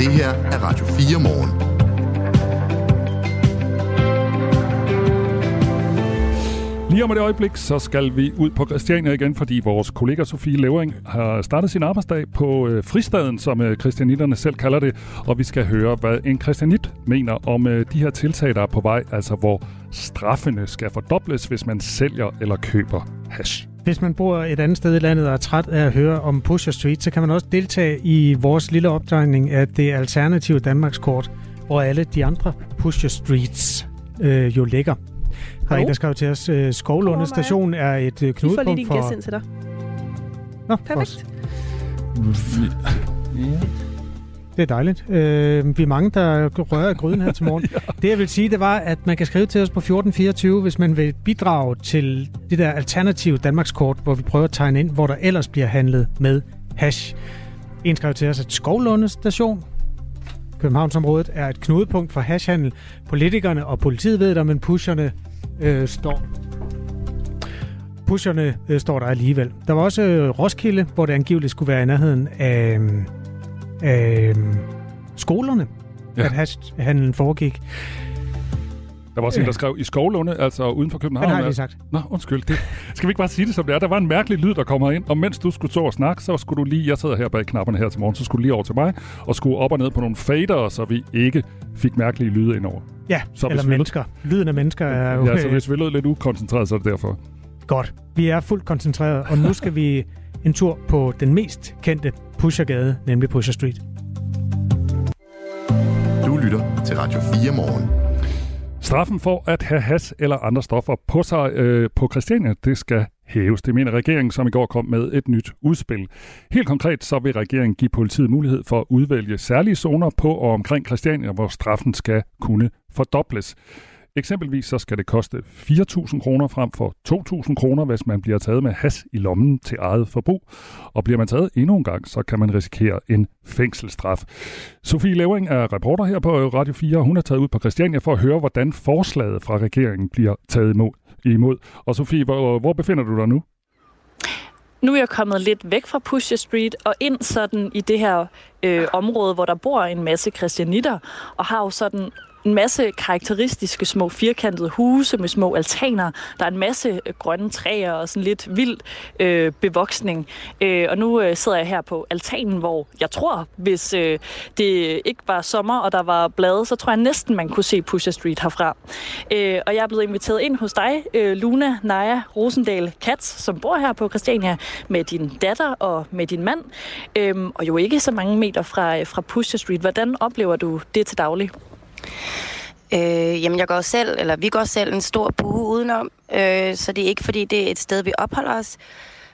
Det her er Radio 4 morgen. Lige om et øjeblik, så skal vi ud på Christiania igen, fordi vores kollega Sofie Levering har startet sin arbejdsdag på øh, fristaden, som øh, christianitterne selv kalder det, og vi skal høre, hvad en christianit mener om øh, de her tiltag, der er på vej, altså hvor straffene skal fordobles, hvis man sælger eller køber hash. Hvis man bor et andet sted i landet og er træt af at høre om Pusher Street, så kan man også deltage i vores lille optegning af det alternative Danmarkskort, hvor alle de andre Pusher Streets øh, jo ligger. Der er en, der skrev til os, øh, Skovlunde station er et øh, knudepunkt for... Vi får lige din gæst ind til dig. Nå, Perfekt. Ja. Det er dejligt. Øh, vi er mange, der rører gryden her til morgen. ja. Det jeg vil sige, det var, at man kan skrive til os på 1424, hvis man vil bidrage til det der alternative Danmarkskort, hvor vi prøver at tegne ind, hvor der ellers bliver handlet med hash. En skrev til os, at Skovlunde station, Københavnsområdet, er et knudepunkt for hashhandel. Politikerne og politiet ved det, men pusherne øh, står pusherne øh, står der alligevel. Der var også øh, Roskilde, hvor det angiveligt skulle være i nærheden af, af skolerne, ja. at handlen foregik. Der var også en, der skrev i Skovlunde, altså uden for København. Den har jeg sagt. Nå, undskyld. Det. Skal vi ikke bare sige det, som det er? Der var en mærkelig lyd, der kommer ind, og mens du skulle stå og snakke, så skulle du lige, jeg sidder her bag knapperne her til morgen, så skulle du lige over til mig og skulle op og ned på nogle fader, så vi ikke fik mærkelige lyde indover. Ja, så eller mennesker. Lød... Lyden af mennesker er jo... Ja, så hvis vi lød lidt ukoncentreret, så er det derfor. Godt. Vi er fuldt koncentreret, og nu skal vi en tur på den mest kendte Pushergade, nemlig Pusher Street. Du lytter til Radio 4 morgen. Straffen for at have has eller andre stoffer på sig øh, på Christiania, det skal hæves. Det mener regeringen, som i går kom med et nyt udspil. Helt konkret så vil regeringen give politiet mulighed for at udvælge særlige zoner på og omkring Christiania, hvor straffen skal kunne fordobles. Eksempelvis så skal det koste 4.000 kroner frem for 2.000 kroner, hvis man bliver taget med has i lommen til eget forbrug. Og bliver man taget endnu en gang, så kan man risikere en fængselsstraf. Sofie Levering er reporter her på Radio 4. Hun er taget ud på Christiania for at høre, hvordan forslaget fra regeringen bliver taget imod. imod. Og Sofie, hvor, hvor befinder du dig nu? Nu er jeg kommet lidt væk fra Pusher Street og ind sådan i det her øh, område, hvor der bor en masse kristianitter, og har jo sådan en masse karakteristiske små firkantede huse med små altaner. Der er en masse øh, grønne træer og sådan lidt vild øh, bevoksning. Øh, og nu øh, sidder jeg her på altanen, hvor jeg tror, hvis øh, det ikke var sommer og der var blade, så tror jeg næsten, man kunne se Pusher Street herfra. Øh, og jeg er blevet inviteret ind hos dig, øh, Luna Naja Rosendal Katz, som bor her på Christiania med din datter og med din mand. Øh, og jo ikke så mange meter fra, øh, fra Pusher Street. Hvordan oplever du det til daglig? Øh, jamen, jeg går selv, eller vi går selv en stor bue udenom, øh, så det er ikke, fordi det er et sted, vi opholder os.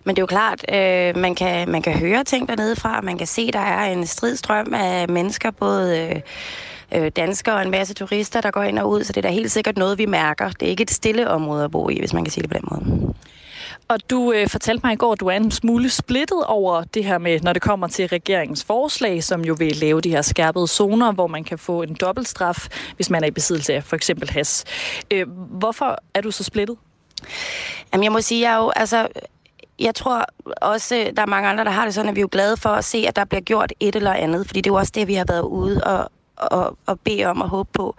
Men det er jo klart, øh, man, kan, man kan høre ting dernede fra, man kan se, der er en stridstrøm af mennesker, både øh, øh, danskere og en masse turister, der går ind og ud, så det er da helt sikkert noget, vi mærker. Det er ikke et stille område at bo i, hvis man kan sige det på den måde. Og du øh, fortalte mig i går, at du er en smule splittet over det her med, når det kommer til regeringens forslag, som jo vil lave de her skærpede zoner, hvor man kan få en dobbeltstraf, hvis man er i besiddelse af for eksempel has. Øh, hvorfor er du så splittet? Jamen, jeg må sige, jeg er jo, altså, jeg tror også, øh, der er mange andre, der har det sådan, at vi er jo glade for at se, at der bliver gjort et eller andet, fordi det er jo også det, vi har været ude og, og, og bede om og håbe på,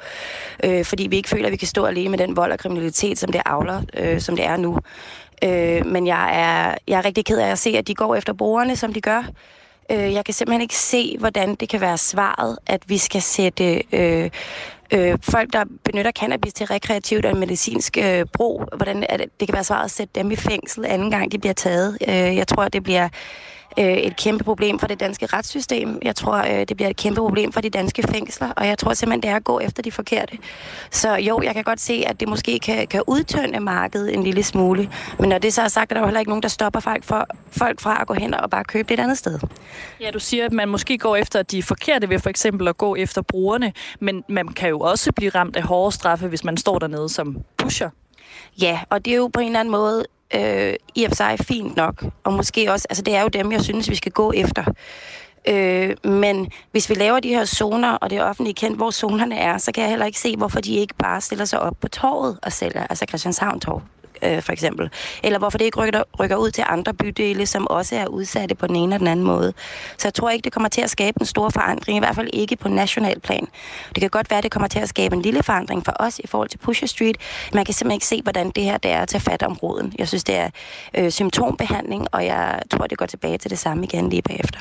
øh, fordi vi ikke føler, at vi kan stå alene med den vold og kriminalitet, som det avler, øh, som det er nu. Øh, men jeg er, jeg er rigtig ked af at se, at de går efter brugerne, som de gør. Øh, jeg kan simpelthen ikke se, hvordan det kan være svaret, at vi skal sætte øh, øh, folk, der benytter cannabis til rekreativt og medicinsk øh, brug, hvordan at det kan være svaret at sætte dem i fængsel anden gang, de bliver taget. Øh, jeg tror, det bliver øh, et kæmpe problem for det danske retssystem. Jeg tror, øh, det bliver et kæmpe problem for de danske fængsler, og jeg tror simpelthen, det er at gå efter de forkerte. Så jo, jeg kan godt se, at det måske kan, kan udtønde markedet en lille smule, men når det så er sagt, er der jo heller ikke nogen, der stopper folk, for, folk fra at gå hen og bare købe det et andet sted. Ja, du siger, at man måske går efter de forkerte ved for eksempel at gå efter brugerne, men man kan jo også blive ramt af hårde straffe, hvis man står dernede som pusher. Ja, og det er jo på en eller anden måde øh, i og for sig fint nok. Og måske også, altså det er jo dem, jeg synes, vi skal gå efter. Øh, men hvis vi laver de her zoner, og det er offentligt kendt, hvor zonerne er, så kan jeg heller ikke se, hvorfor de ikke bare stiller sig op på torvet og sælger, altså Christianshavn Torv øh, for eksempel. Eller hvorfor det ikke rykker, rykker ud til andre bydele, som også er udsatte på den ene eller den anden måde. Så jeg tror ikke, det kommer til at skabe en stor forandring, i hvert fald ikke på national plan. Det kan godt være, det kommer til at skabe en lille forandring for os i forhold til Pusher Street. Man kan simpelthen ikke se, hvordan det her det er at tage fat om roden. Jeg synes, det er øh, symptombehandling, og jeg tror, det går tilbage til det samme igen lige bagefter.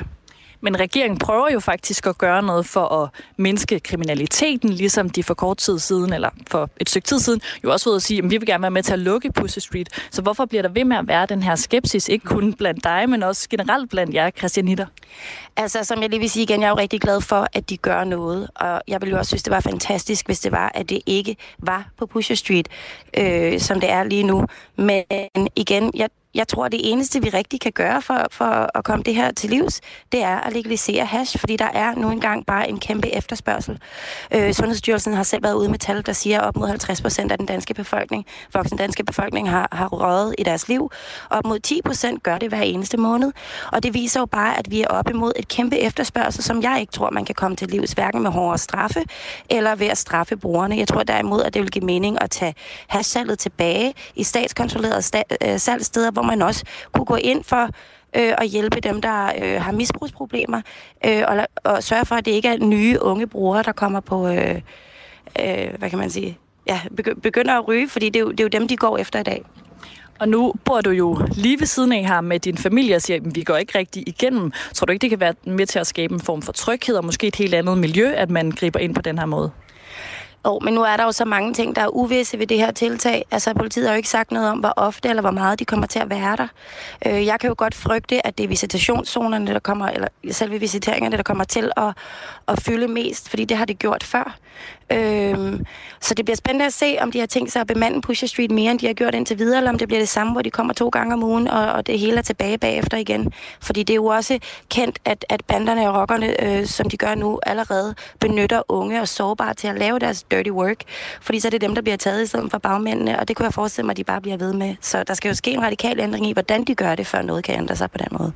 Men regeringen prøver jo faktisk at gøre noget for at mindske kriminaliteten, ligesom de for kort tid siden, eller for et stykke tid siden, jo også ved at sige, at vi vil gerne være med til at lukke Pussy Street. Så hvorfor bliver der ved med at være den her skepsis, ikke kun blandt dig, men også generelt blandt jer, Christian Hitter? Altså, som jeg lige vil sige igen, jeg er jo rigtig glad for, at de gør noget, og jeg ville jo også synes, det var fantastisk, hvis det var, at det ikke var på Pusher Street, øh, som det er lige nu. Men igen, jeg, jeg tror, det eneste, vi rigtig kan gøre for, for at komme det her til livs, det er at legalisere hash, fordi der er nu engang bare en kæmpe efterspørgsel. Øh, Sundhedsstyrelsen har selv været ude med tal, der siger, at op mod 50 procent af den danske befolkning, voksen danske befolkning, har, har røget i deres liv. Op mod 10 procent gør det hver eneste måned. Og det viser jo bare, at vi er op imod et kæmpe efterspørgsel, som jeg ikke tror, man kan komme til livs, hverken med hårdere straffe eller ved at straffe brugerne. Jeg tror derimod, at det vil give mening at tage hashsalget tilbage i statskontrollerede sta- salgsteder, salgssteder, hvor man også kunne gå ind for øh, at hjælpe dem, der øh, har misbrugsproblemer, øh, og, og sørge for, at det ikke er nye unge brugere, der kommer på, øh, øh, hvad kan man sige, ja, begynder at ryge, fordi det er, jo, det er jo dem, de går efter i dag. Og nu bor du jo lige ved siden af her med din familie og siger, at vi går ikke rigtig igennem. Tror du ikke, det kan være med til at skabe en form for tryghed og måske et helt andet miljø, at man griber ind på den her måde? Oh, men nu er der jo så mange ting, der er uvisse ved det her tiltag. Altså, politiet har jo ikke sagt noget om, hvor ofte eller hvor meget de kommer til at være der. Øh, jeg kan jo godt frygte, at det er visitationszonerne, der kommer, eller selve visiteringerne, der kommer til at, at fylde mest, fordi det har det gjort før. Øhm, så det bliver spændende at se, om de har tænkt sig at bemande Pusher Street mere, end de har gjort indtil videre, eller om det bliver det samme, hvor de kommer to gange om ugen, og, og det hele er tilbage bagefter igen. Fordi det er jo også kendt, at, at banderne og rockerne, øh, som de gør nu, allerede benytter unge og sårbare til at lave deres dirty work. Fordi så er det dem, der bliver taget i stedet for bagmændene, og det kunne jeg forestille mig, at de bare bliver ved med. Så der skal jo ske en radikal ændring i, hvordan de gør det, før noget kan ændre sig på den måde.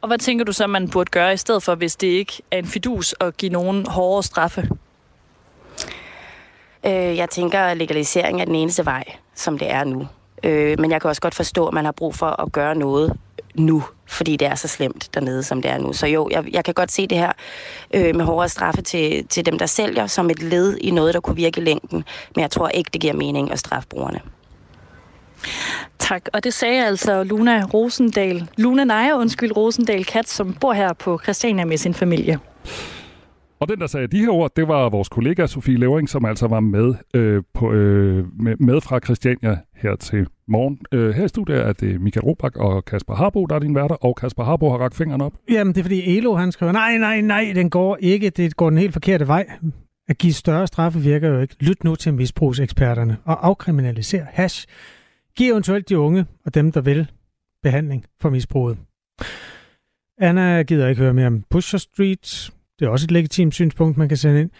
Og hvad tænker du så, man burde gøre i stedet for, hvis det ikke er en fidus at give nogen hårdere straffe? Øh, jeg tænker, at legalisering er den eneste vej, som det er nu. Øh, men jeg kan også godt forstå, at man har brug for at gøre noget nu, fordi det er så slemt dernede, som det er nu. Så jo, jeg, jeg kan godt se det her øh, med hårdere straffe til, til dem, der sælger, som et led i noget, der kunne virke i længden. Men jeg tror ikke, det giver mening at straffe brugerne. Tak, og det sagde altså Luna Rosendal, Luna Nejer, undskyld, Rosendal Kat, som bor her på Christiania med sin familie. Og den, der sagde de her ord, det var vores kollega Sofie Levering, som altså var med, øh, på, øh, med, med fra Christiania her til morgen. Øh, her i studiet er det Michael Robach og Kasper Harbo, der er din værter, og Kasper Harbo har rakt fingeren op. Jamen, det er fordi Elo, han skriver, nej, nej, nej, den går ikke, det går den helt forkerte vej. At give større straffe virker jo ikke. Lyt nu til misbrugseksperterne og afkriminalisere hash. Giv eventuelt de unge og dem, der vil, behandling for misbruget. Anna gider ikke høre mere om Pusher Street. Det er også et legitimt synspunkt, man kan sende ind.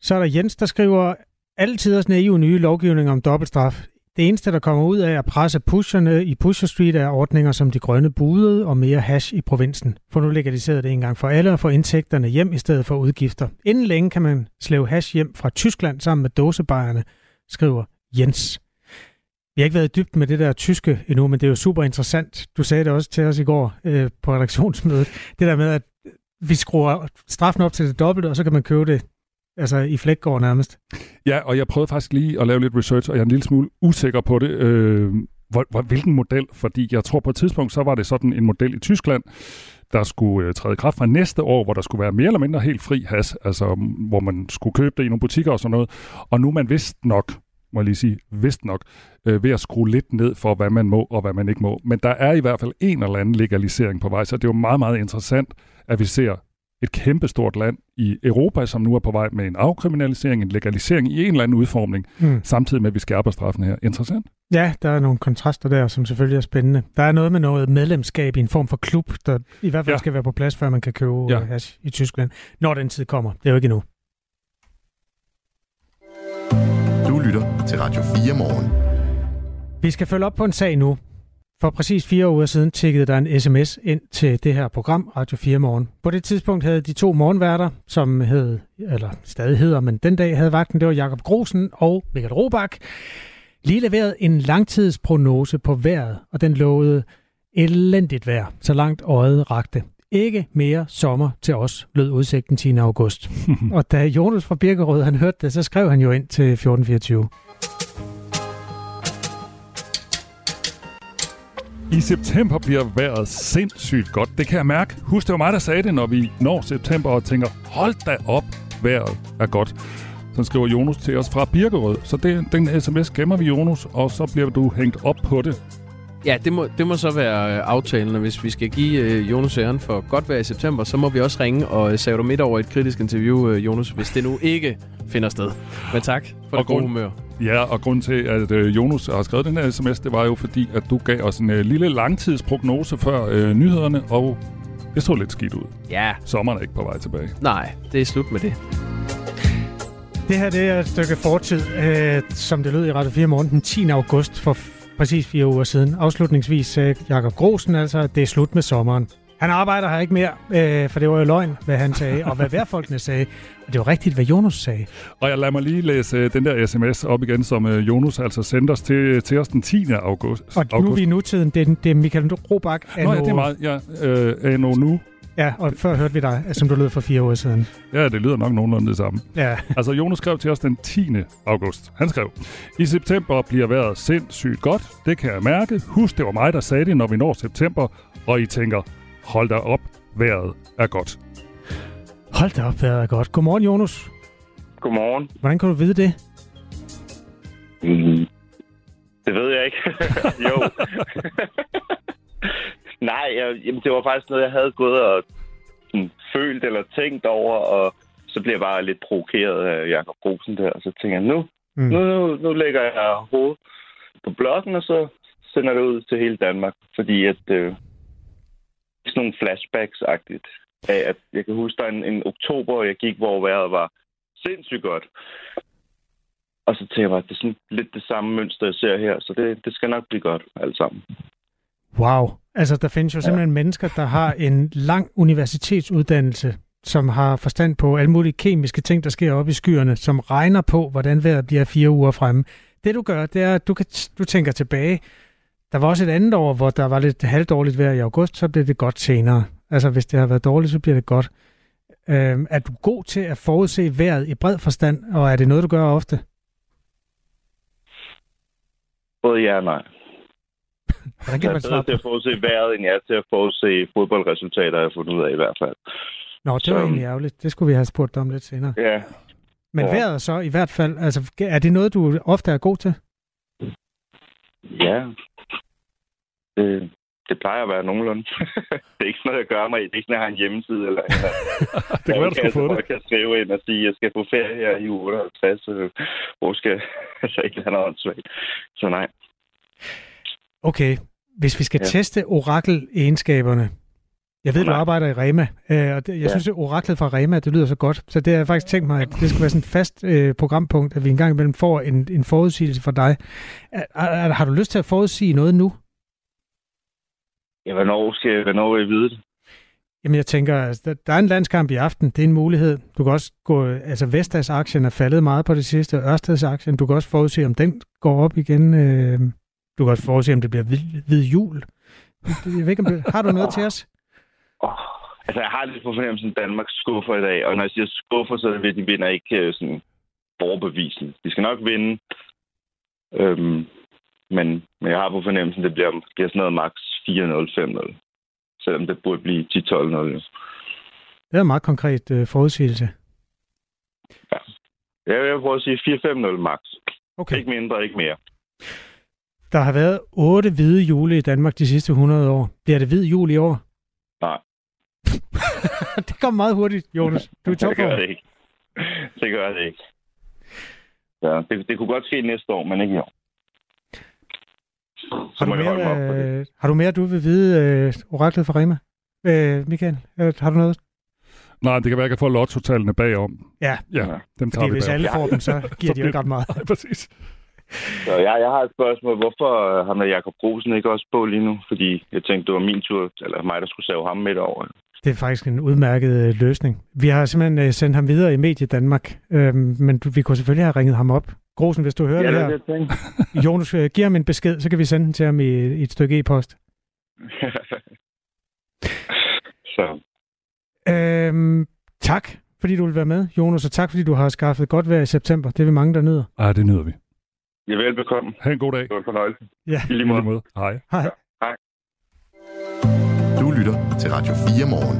Så er der Jens, der skriver, altid også naive nye lovgivninger om dobbeltstraf. Det eneste, der kommer ud af at presse pusherne i Pusher Street, er ordninger som de grønne bude og mere hash i provinsen. For nu legaliserer det en gang for alle og får indtægterne hjem i stedet for udgifter. Inden længe kan man slæve hash hjem fra Tyskland sammen med dåsebejerne, skriver Jens. Vi har ikke været i dybden med det der tyske endnu, men det er jo super interessant. Du sagde det også til os i går øh, på redaktionsmødet. Det der med, at vi skruer straffen op til det dobbelte, og så kan man købe det altså i flækgård nærmest. Ja, og jeg prøvede faktisk lige at lave lidt research, og jeg er en lille smule usikker på det. Øh, hvor, hvor, hvilken model? Fordi jeg tror på et tidspunkt, så var det sådan en model i Tyskland, der skulle øh, træde i kraft fra næste år, hvor der skulle være mere eller mindre helt fri has, altså hvor man skulle købe det i nogle butikker og sådan noget. Og nu er man vist nok, må jeg lige sige, vist nok, øh, ved at skrue lidt ned for, hvad man må og hvad man ikke må. Men der er i hvert fald en eller anden legalisering på vej, så det er jo meget, meget interessant, at vi ser et kæmpestort land i Europa, som nu er på vej med en afkriminalisering, en legalisering i en eller anden udformning, mm. samtidig med, at vi skærper straffen her. Interessant? Ja, der er nogle kontraster der, som selvfølgelig er spændende. Der er noget med noget medlemskab i en form for klub, der i hvert fald ja. skal være på plads, før man kan købe ja. hash i Tyskland, når den tid kommer. Det er jo ikke endnu. Du lytter til Radio 4 morgen. Vi skal følge op på en sag nu, for præcis fire uger siden tikkede der en sms ind til det her program, Radio 4 Morgen. På det tidspunkt havde de to morgenværter, som hed, eller stadig hedder, men den dag havde vagten, det var Jakob Grosen og Michael Robach. lige leveret en langtidsprognose på vejret, og den lovede elendigt vejr, så langt øjet rakte. Ikke mere sommer til os, lød udsigten 10. august. og da Jonas fra Birkerød han hørte det, så skrev han jo ind til 1424. I september bliver vejret sindssygt godt. Det kan jeg mærke. Husk, det var mig, der sagde det, når vi når september og tænker, hold da op, vejret er godt. Så skriver Jonas til os fra Birkerød. Så det, den sms gemmer vi, Jonas, og så bliver du hængt op på det. Ja, det må, det må så være øh, aftalen, og hvis vi skal give øh, Jonas æren for godt vejr i september, så må vi også ringe og øh, save dig midt over et kritisk interview, øh, Jonas, hvis det nu ikke finder sted. Men tak for og det gode humør. Ja, og grund til, at øh, Jonas har skrevet den her sms, det var jo fordi, at du gav os en øh, lille langtidsprognose før øh, nyhederne, og det så lidt skidt ud. Ja. Sommeren er ikke på vej tilbage. Nej, det er slut med det. Det her det er et stykke fortid, øh, som det lød i Radio 4 morgen den 10. august for præcis fire uger siden. Afslutningsvis sagde Jakob Grosen altså, at det er slut med sommeren. Han arbejder her ikke mere, øh, for det var jo løgn, hvad han sagde, og hvad værfolkene sagde. Og det var rigtigt, hvad Jonas sagde. Og jeg lader mig lige læse øh, den der sms op igen, som øh, Jonas altså sendte os til, til os den 10. august. Og nu er vi i nutiden. Det er, det er Michael Robach. Nå ja, det er meget. Ja, øh, Anno nu. Ja, og før hørte vi dig, som du lød for fire år siden. Ja, det lyder nok nogenlunde det samme. Ja. Altså, Jonas skrev til os den 10. august. Han skrev, I september bliver vejret sindssygt godt. Det kan jeg mærke. Husk, det var mig, der sagde det, når vi når september. Og I tænker, hold da op, vejret er godt. Hold da op, vejret er godt. Godmorgen, Jonas. Godmorgen. Hvordan kan du vide det? Mm. Det ved jeg ikke. jo. Nej, jeg, jamen, det var faktisk noget, jeg havde gået og sådan, følt eller tænkt over, og så blev jeg bare lidt provokeret af Jacob Grosen der, og så tænker jeg, nu, mm. nu, nu, nu lægger jeg hovedet på bloggen, og så sender det ud til hele Danmark, fordi at øh, sådan nogle flashbacks-agtigt af, at jeg kan huske, der en, en oktober, jeg gik, hvor vejret var sindssygt godt. Og så tænker jeg bare, det er sådan lidt det samme mønster, jeg ser her, så det, det skal nok blive godt alt sammen. Wow. Altså, der findes jo simpelthen ja. mennesker, der har en lang universitetsuddannelse, som har forstand på alle mulige kemiske ting, der sker op i skyerne, som regner på, hvordan vejret bliver fire uger fremme. Det du gør, det er, at du, kan, du tænker tilbage. Der var også et andet år, hvor der var lidt halvdårligt vejr i august, så blev det godt senere. Altså, hvis det har været dårligt, så bliver det godt. Øhm, er du god til at forudse vejret i bred forstand, og er det noget, du gør ofte? Både ja og nej. Hvordan kan man svare til at forudse vejret, end jeg er til at forudse fodboldresultater, jeg har fundet ud af i hvert fald. Nå, det så, var egentlig ærgerligt. Det skulle vi have spurgt om lidt senere. Ja. Men ja. vejret så i hvert fald, altså, er det noget, du ofte er god til? Ja. Det, det plejer at være nogenlunde. det er ikke sådan noget, jeg gør mig i. Det er ikke sådan, jeg har en hjemmeside. Eller, eller. det kan være, du skal få det. Jeg kan skrive ind og sige, at jeg skal på ferie her i uge 58. Hvor skal altså ikke have noget Så nej. Okay, hvis vi skal ja. teste orakel-egenskaberne. Jeg ved, du arbejder i Rema, øh, og det, jeg ja. synes, at oraklet fra Rema, det lyder så godt. Så det har jeg faktisk tænkt mig, at det skal være sådan et fast øh, programpunkt, at vi engang imellem får en, en forudsigelse fra dig. Er, er, har du lyst til at forudsige noget nu? Ja, hvornår skal jeg, hvornår vil jeg vide det? Jamen, jeg tænker, altså, der er en landskamp i aften. Det er en mulighed. Du kan også gå... Altså, Vestas aktien er faldet meget på det sidste. Ørsteds aktien, du kan også forudse, om den går op igen. Øh, du kan også forudse, om det bliver hvid, hvid jul. Jeg ved ikke, om det, har du noget til os? Oh, altså, jeg har lidt på fornemmelsen, at Danmark skuffer i dag. Og når jeg siger skuffer, så er det, at de vinder ikke øh, sådan overbevisende. De skal nok vinde. Øhm, men, men jeg har på fornemmelsen, at det bliver, bliver sådan noget max 4-0, 5-0. Selvom det burde blive 10-12-0. Det er en meget konkret øh, forudsigelse. Ja. Jeg vil prøve at sige 4-5-0 max. Okay. Ikke mindre, ikke mere. Der har været otte hvide jule i Danmark de sidste 100 år. Bliver det hvid jul i år? Nej. det kom meget hurtigt, Jonas. Du er det gør det ikke. Det gør det ikke. Ja, det, det kunne godt ske næste år, men ikke i år. Har du, mere, øh, har du mere, du vil vide, øh, oraklet fra Rema? Øh, Michael, øh, har du noget? Nej, det kan være, at jeg kan få lotto om. Ja, ja dem tager Fordi vi hvis alle får dem, så giver de jo ikke ret meget. Nej, præcis. Så jeg, jeg har et spørgsmål. Hvorfor har med Jakob Rosen ikke også på lige nu? Fordi jeg tænkte, det var min tur, eller mig, der skulle save ham midt over. Det er faktisk en udmærket øh, løsning. Vi har simpelthen øh, sendt ham videre i Medie Danmark, øhm, men vi kunne selvfølgelig have ringet ham op. Grosen, hvis du hører Ja, det det er her, det. Jonas, øh, giv ham en besked, så kan vi sende den til ham i, i et stykke e-post. Så Øhm, tak, fordi du vil være med, Jonas, og tak, fordi du har skaffet godt vejr i september. Det er vi mange, der nyder. Ej, det nyder vi. I er velbekomme. Ha' en god dag. Det var en fornøjelse. Ja. I lige I måde. lige måde. Hej. Hej. Du lytter til Radio 4 morgen.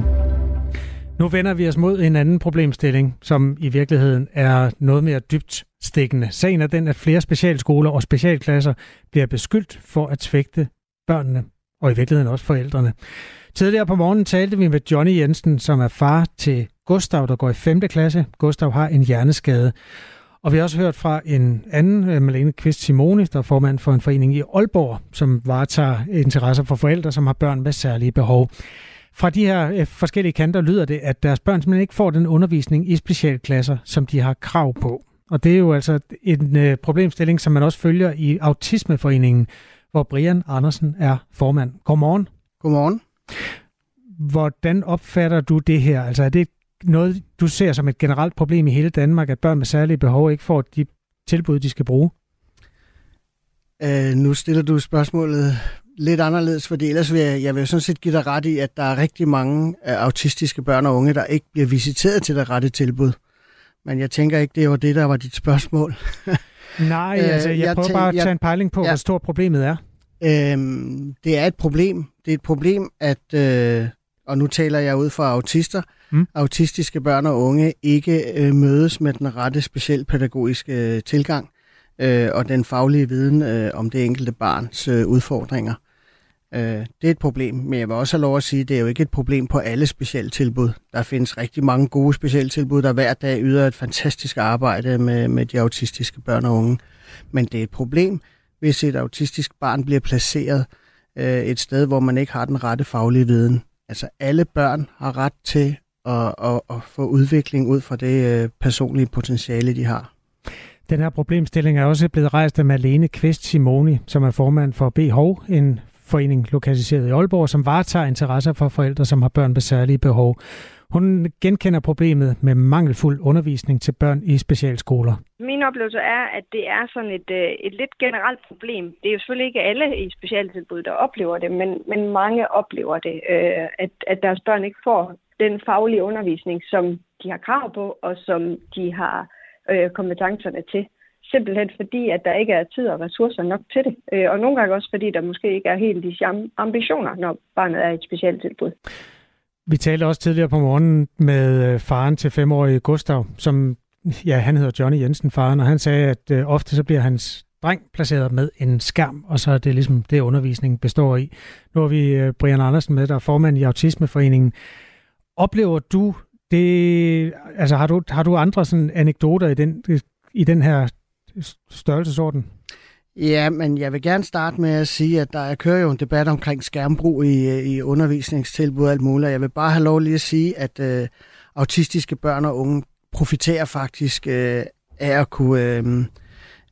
Nu vender vi os mod en anden problemstilling, som i virkeligheden er noget mere dybt stikkende. Sagen er den, at flere specialskoler og specialklasser bliver beskyldt for at svigte børnene, og i virkeligheden også forældrene. Tidligere på morgenen talte vi med Johnny Jensen, som er far til Gustav, der går i 5. klasse. Gustav har en hjerneskade. Og vi har også hørt fra en anden, øh, Malene Kvist Simone, der er formand for en forening i Aalborg, som varetager interesser for forældre, som har børn med særlige behov. Fra de her øh, forskellige kanter lyder det, at deres børn simpelthen ikke får den undervisning i specialklasser, som de har krav på. Og det er jo altså en øh, problemstilling, som man også følger i Autismeforeningen, hvor Brian Andersen er formand. Godmorgen. Godmorgen. Hvordan opfatter du det her? Altså er det noget, du ser som et generelt problem i hele Danmark, at børn med særlige behov ikke får de tilbud, de skal bruge? Øh, nu stiller du spørgsmålet lidt anderledes, fordi ellers vil jeg, jeg vil sådan set give dig ret i, at der er rigtig mange øh, autistiske børn og unge, der ikke bliver visiteret til det rette tilbud. Men jeg tænker ikke, det var det, der var dit spørgsmål. Nej, Øh, altså jeg, jeg prøver tænk- bare at tage en pejling på, ja. hvor stort problemet er. Øhm, det er et problem. Det er et problem, at, øh, og nu taler jeg ud fra autister, mm. autistiske børn og unge ikke øh, mødes med den rette specialpædagogiske øh, tilgang øh, og den faglige viden øh, om det enkelte barns øh, udfordringer. Øh, det er et problem, men jeg vil også have lov at sige, at det er jo ikke et problem på alle specialtilbud. Der findes rigtig mange gode specialtilbud, der hver dag yder et fantastisk arbejde med, med de autistiske børn og unge. Men det er et problem, hvis et autistisk barn bliver placeret øh, et sted, hvor man ikke har den rette faglige viden. Altså alle børn har ret til at, at, at få udvikling ud fra det øh, personlige potentiale, de har. Den her problemstilling er også blevet rejst af Malene Kvist Simoni, som er formand for BHov, en forening lokaliseret i Aalborg, som varetager interesser for forældre, som har børn med særlige behov. Hun genkender problemet med mangelfuld undervisning til børn i specialskoler. Min oplevelse er, at det er sådan et, øh, et lidt generelt problem. Det er jo selvfølgelig ikke alle i specialtilbud, der oplever det, men, men mange oplever det, øh, at, at deres børn ikke får den faglige undervisning, som de har krav på, og som de har øh, kompetencerne til. Simpelthen fordi, at der ikke er tid og ressourcer nok til det. Øh, og nogle gange også fordi, der måske ikke er helt de samme ambitioner, når barnet er i et specialtilbud. Vi talte også tidligere på morgenen med øh, faren til femårige Gustav, som, ja, han hedder Johnny Jensen, faren, og han sagde, at øh, ofte så bliver hans dreng placeret med en skærm, og så er det ligesom det, undervisningen består i. Nu har vi øh, Brian Andersen med, der er formand i Autismeforeningen. Oplever du det, altså har du, har du andre sådan anekdoter i den, i den her størrelsesorden? Ja, men jeg vil gerne starte med at sige, at der kører jo en debat omkring skærmbrug i, i undervisningstilbud og alt muligt. Jeg vil bare have lov lige at sige, at øh, autistiske børn og unge profiterer faktisk øh, af at kunne øh,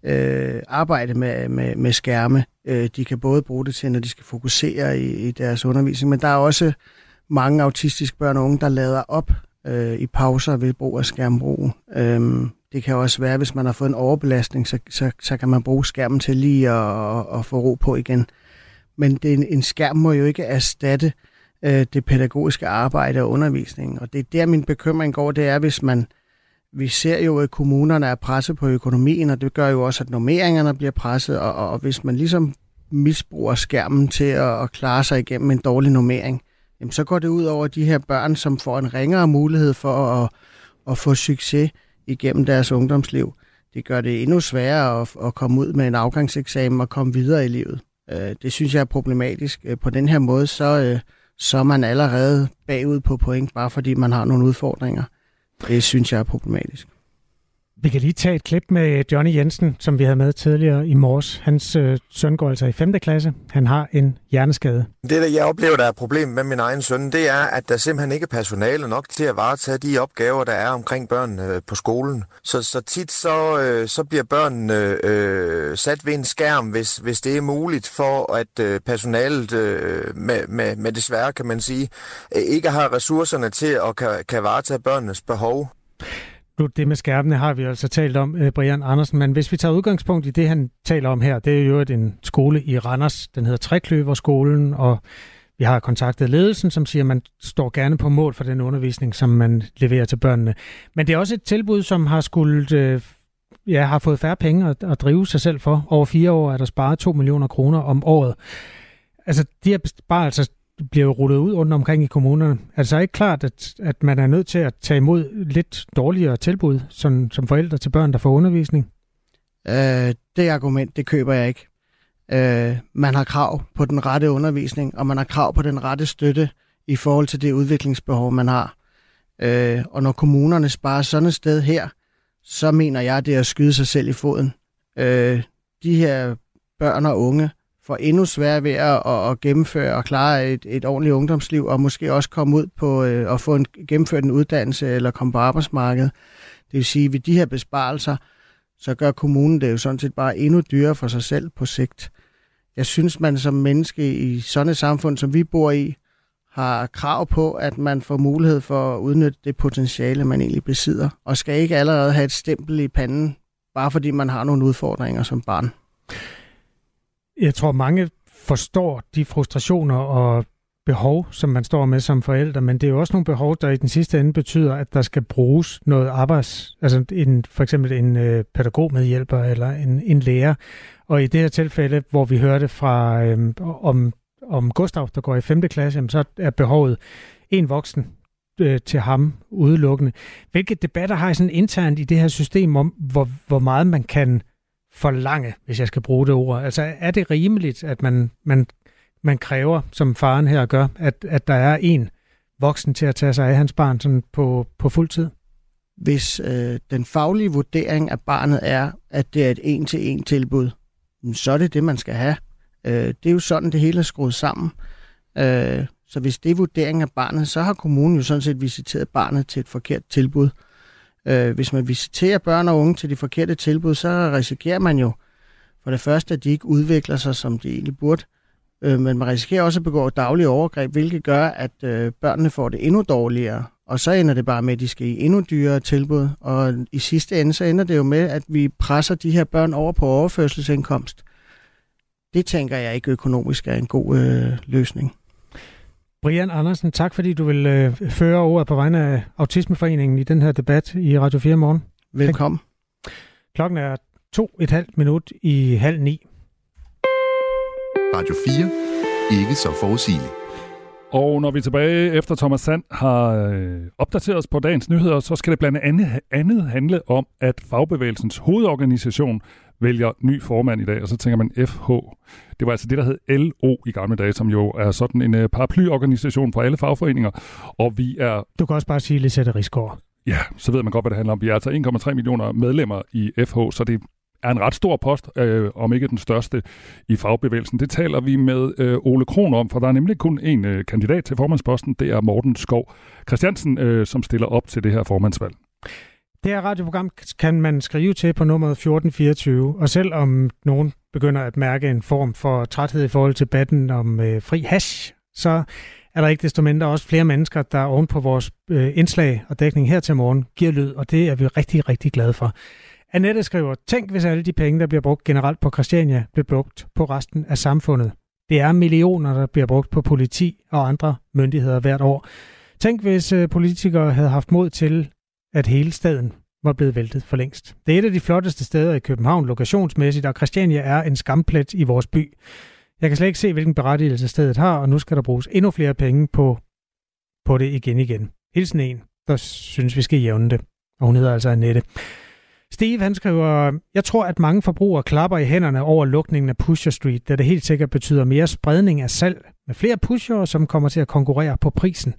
øh, arbejde med, med, med skærme. Øh, de kan både bruge det til, når de skal fokusere i, i deres undervisning, men der er også mange autistiske børn og unge, der lader op øh, i pauser ved brug af skærmbrug. Øh, det kan også være, hvis man har fået en overbelastning, så, så, så kan man bruge skærmen til lige at, at, at få ro på igen. Men det, en, en skærm må jo ikke erstatte øh, det pædagogiske arbejde og undervisningen. Og det er der, min bekymring går, det er, hvis man... Vi ser jo, at kommunerne er presset på økonomien, og det gør jo også, at normeringerne bliver presset, og, og, og hvis man ligesom misbruger skærmen til at, at klare sig igennem en dårlig normering, jamen så går det ud over de her børn, som får en ringere mulighed for at, at få succes igennem deres ungdomsliv. Det gør det endnu sværere at, at komme ud med en afgangseksamen og komme videre i livet. Øh, det synes jeg er problematisk. Øh, på den her måde, så, øh, så er man allerede bagud på point, bare fordi man har nogle udfordringer. Det synes jeg er problematisk. Vi kan lige tage et klip med Johnny Jensen, som vi havde med tidligere i morges. Hans øh, søn går altså i 5. klasse. Han har en hjerneskade. Det, der jeg oplever, der er problemet med min egen søn, det er, at der simpelthen ikke er personale nok til at varetage de opgaver, der er omkring børn øh, på skolen. Så, så tit så, øh, så bliver børnene øh, sat ved en skærm, hvis, hvis det er muligt, for at øh, personalet øh, med, med, med desværre, kan man sige, øh, ikke har ressourcerne til at kan, kan varetage børnenes behov det med skærpene har vi altså talt om, øh, Brian Andersen, men hvis vi tager udgangspunkt i det, han taler om her, det er jo en skole i Randers, den hedder Trekløverskolen, og vi har kontaktet ledelsen, som siger, at man står gerne på mål for den undervisning, som man leverer til børnene. Men det er også et tilbud, som har skulle øh, ja, har fået færre penge at, at drive sig selv for. Over fire år er der sparet 2 millioner kroner om året. Altså, de her besparelser altså bliver rullet ud rundt omkring i kommunerne. Er det så ikke klart, at, at man er nødt til at tage imod lidt dårligere tilbud som, som forældre til børn, der får undervisning? Øh, det argument, det køber jeg ikke. Øh, man har krav på den rette undervisning, og man har krav på den rette støtte i forhold til det udviklingsbehov, man har. Øh, og når kommunerne sparer sådan et sted her, så mener jeg, det er at skyde sig selv i foden. Øh, de her børn og unge får endnu sværere ved at, at, at gennemføre og klare et, et ordentligt ungdomsliv, og måske også komme ud på øh, og få en, gennemført en uddannelse eller komme på arbejdsmarkedet. Det vil sige, at ved de her besparelser, så gør kommunen det jo sådan set bare endnu dyrere for sig selv på sigt. Jeg synes, man som menneske i sådan et samfund, som vi bor i, har krav på, at man får mulighed for at udnytte det potentiale, man egentlig besidder, og skal ikke allerede have et stempel i panden, bare fordi man har nogle udfordringer som barn. Jeg tror, mange forstår de frustrationer og behov, som man står med som forældre, men det er jo også nogle behov, der i den sidste ende betyder, at der skal bruges noget arbejds, altså en, for eksempel en øh, pædagogmedhjælper eller en, en lærer. Og i det her tilfælde, hvor vi hørte fra øh, om om Gustav, der går i 5. klasse, jamen, så er behovet en voksen øh, til ham udelukkende. Hvilke debatter har I sådan internt i det her system om, hvor, hvor meget man kan forlange, hvis jeg skal bruge det ord? Altså er det rimeligt, at man, man, man kræver, som faren her gør, at, at der er en voksen til at tage sig af hans barn sådan på, på fuld tid? Hvis øh, den faglige vurdering af barnet er, at det er et en-til-en tilbud, så er det det, man skal have. Øh, det er jo sådan, det hele er skruet sammen. Øh, så hvis det er vurdering af barnet, så har kommunen jo sådan set visiteret barnet til et forkert tilbud. Øh, Øh, hvis man visiterer børn og unge til de forkerte tilbud, så risikerer man jo for det første, at de ikke udvikler sig, som de egentlig burde. Øh, men man risikerer også at begå daglige overgreb, hvilket gør, at øh, børnene får det endnu dårligere. Og så ender det bare med, at de skal i endnu dyrere tilbud. Og i sidste ende, så ender det jo med, at vi presser de her børn over på overførselsindkomst det tænker jeg ikke økonomisk er en god øh, løsning. Brian Andersen, tak fordi du vil øh, føre ordet på vegne af Autismeforeningen i den her debat i Radio 4 morgen. Velkommen. Klokken er to et halvt minut i halv ni. Radio 4. Ikke så forudsigeligt. Og når vi er tilbage efter Thomas Sand har øh, opdateret os på dagens nyheder, så skal det blandt andet, andet handle om, at fagbevægelsens hovedorganisation vælger ny formand i dag, og så tænker man FH. Det var altså det, der hed LO i gamle dage, som jo er sådan en øh, paraplyorganisation for alle fagforeninger, og vi er... Du kan også bare sige Lisette Rigsgaard. Ja, så ved man godt, hvad det handler om. Vi er altså 1,3 millioner medlemmer i FH, så det er en ret stor post, øh, om ikke den største i fagbevægelsen. Det taler vi med øh, Ole Kron om, for der er nemlig kun en øh, kandidat til formandsposten. Det er Morten Skov Christiansen, øh, som stiller op til det her formandsvalg. Det her radioprogram kan man skrive til på nummeret 1424, og selvom nogen begynder at mærke en form for træthed i forhold til debatten om øh, fri hash, så er der ikke desto mindre også flere mennesker, der oven på vores øh, indslag og dækning her til morgen giver lyd, og det er vi rigtig, rigtig glade for. Annette skriver, tænk hvis alle de penge, der bliver brugt generelt på Christiania, bliver brugt på resten af samfundet. Det er millioner, der bliver brugt på politi og andre myndigheder hvert år. Tænk hvis øh, politikere havde haft mod til at hele staden var blevet væltet for længst. Det er et af de flotteste steder i København lokationsmæssigt, og Christiania er en skamplet i vores by. Jeg kan slet ikke se, hvilken berettigelse stedet har, og nu skal der bruges endnu flere penge på, på det igen igen. Hilsen en, der synes, vi skal jævne det. Og hun hedder altså Annette. Steve han skriver, jeg tror, at mange forbrugere klapper i hænderne over lukningen af Pusher Street, da det helt sikkert betyder mere spredning af salg med flere pushere, som kommer til at konkurrere på prisen.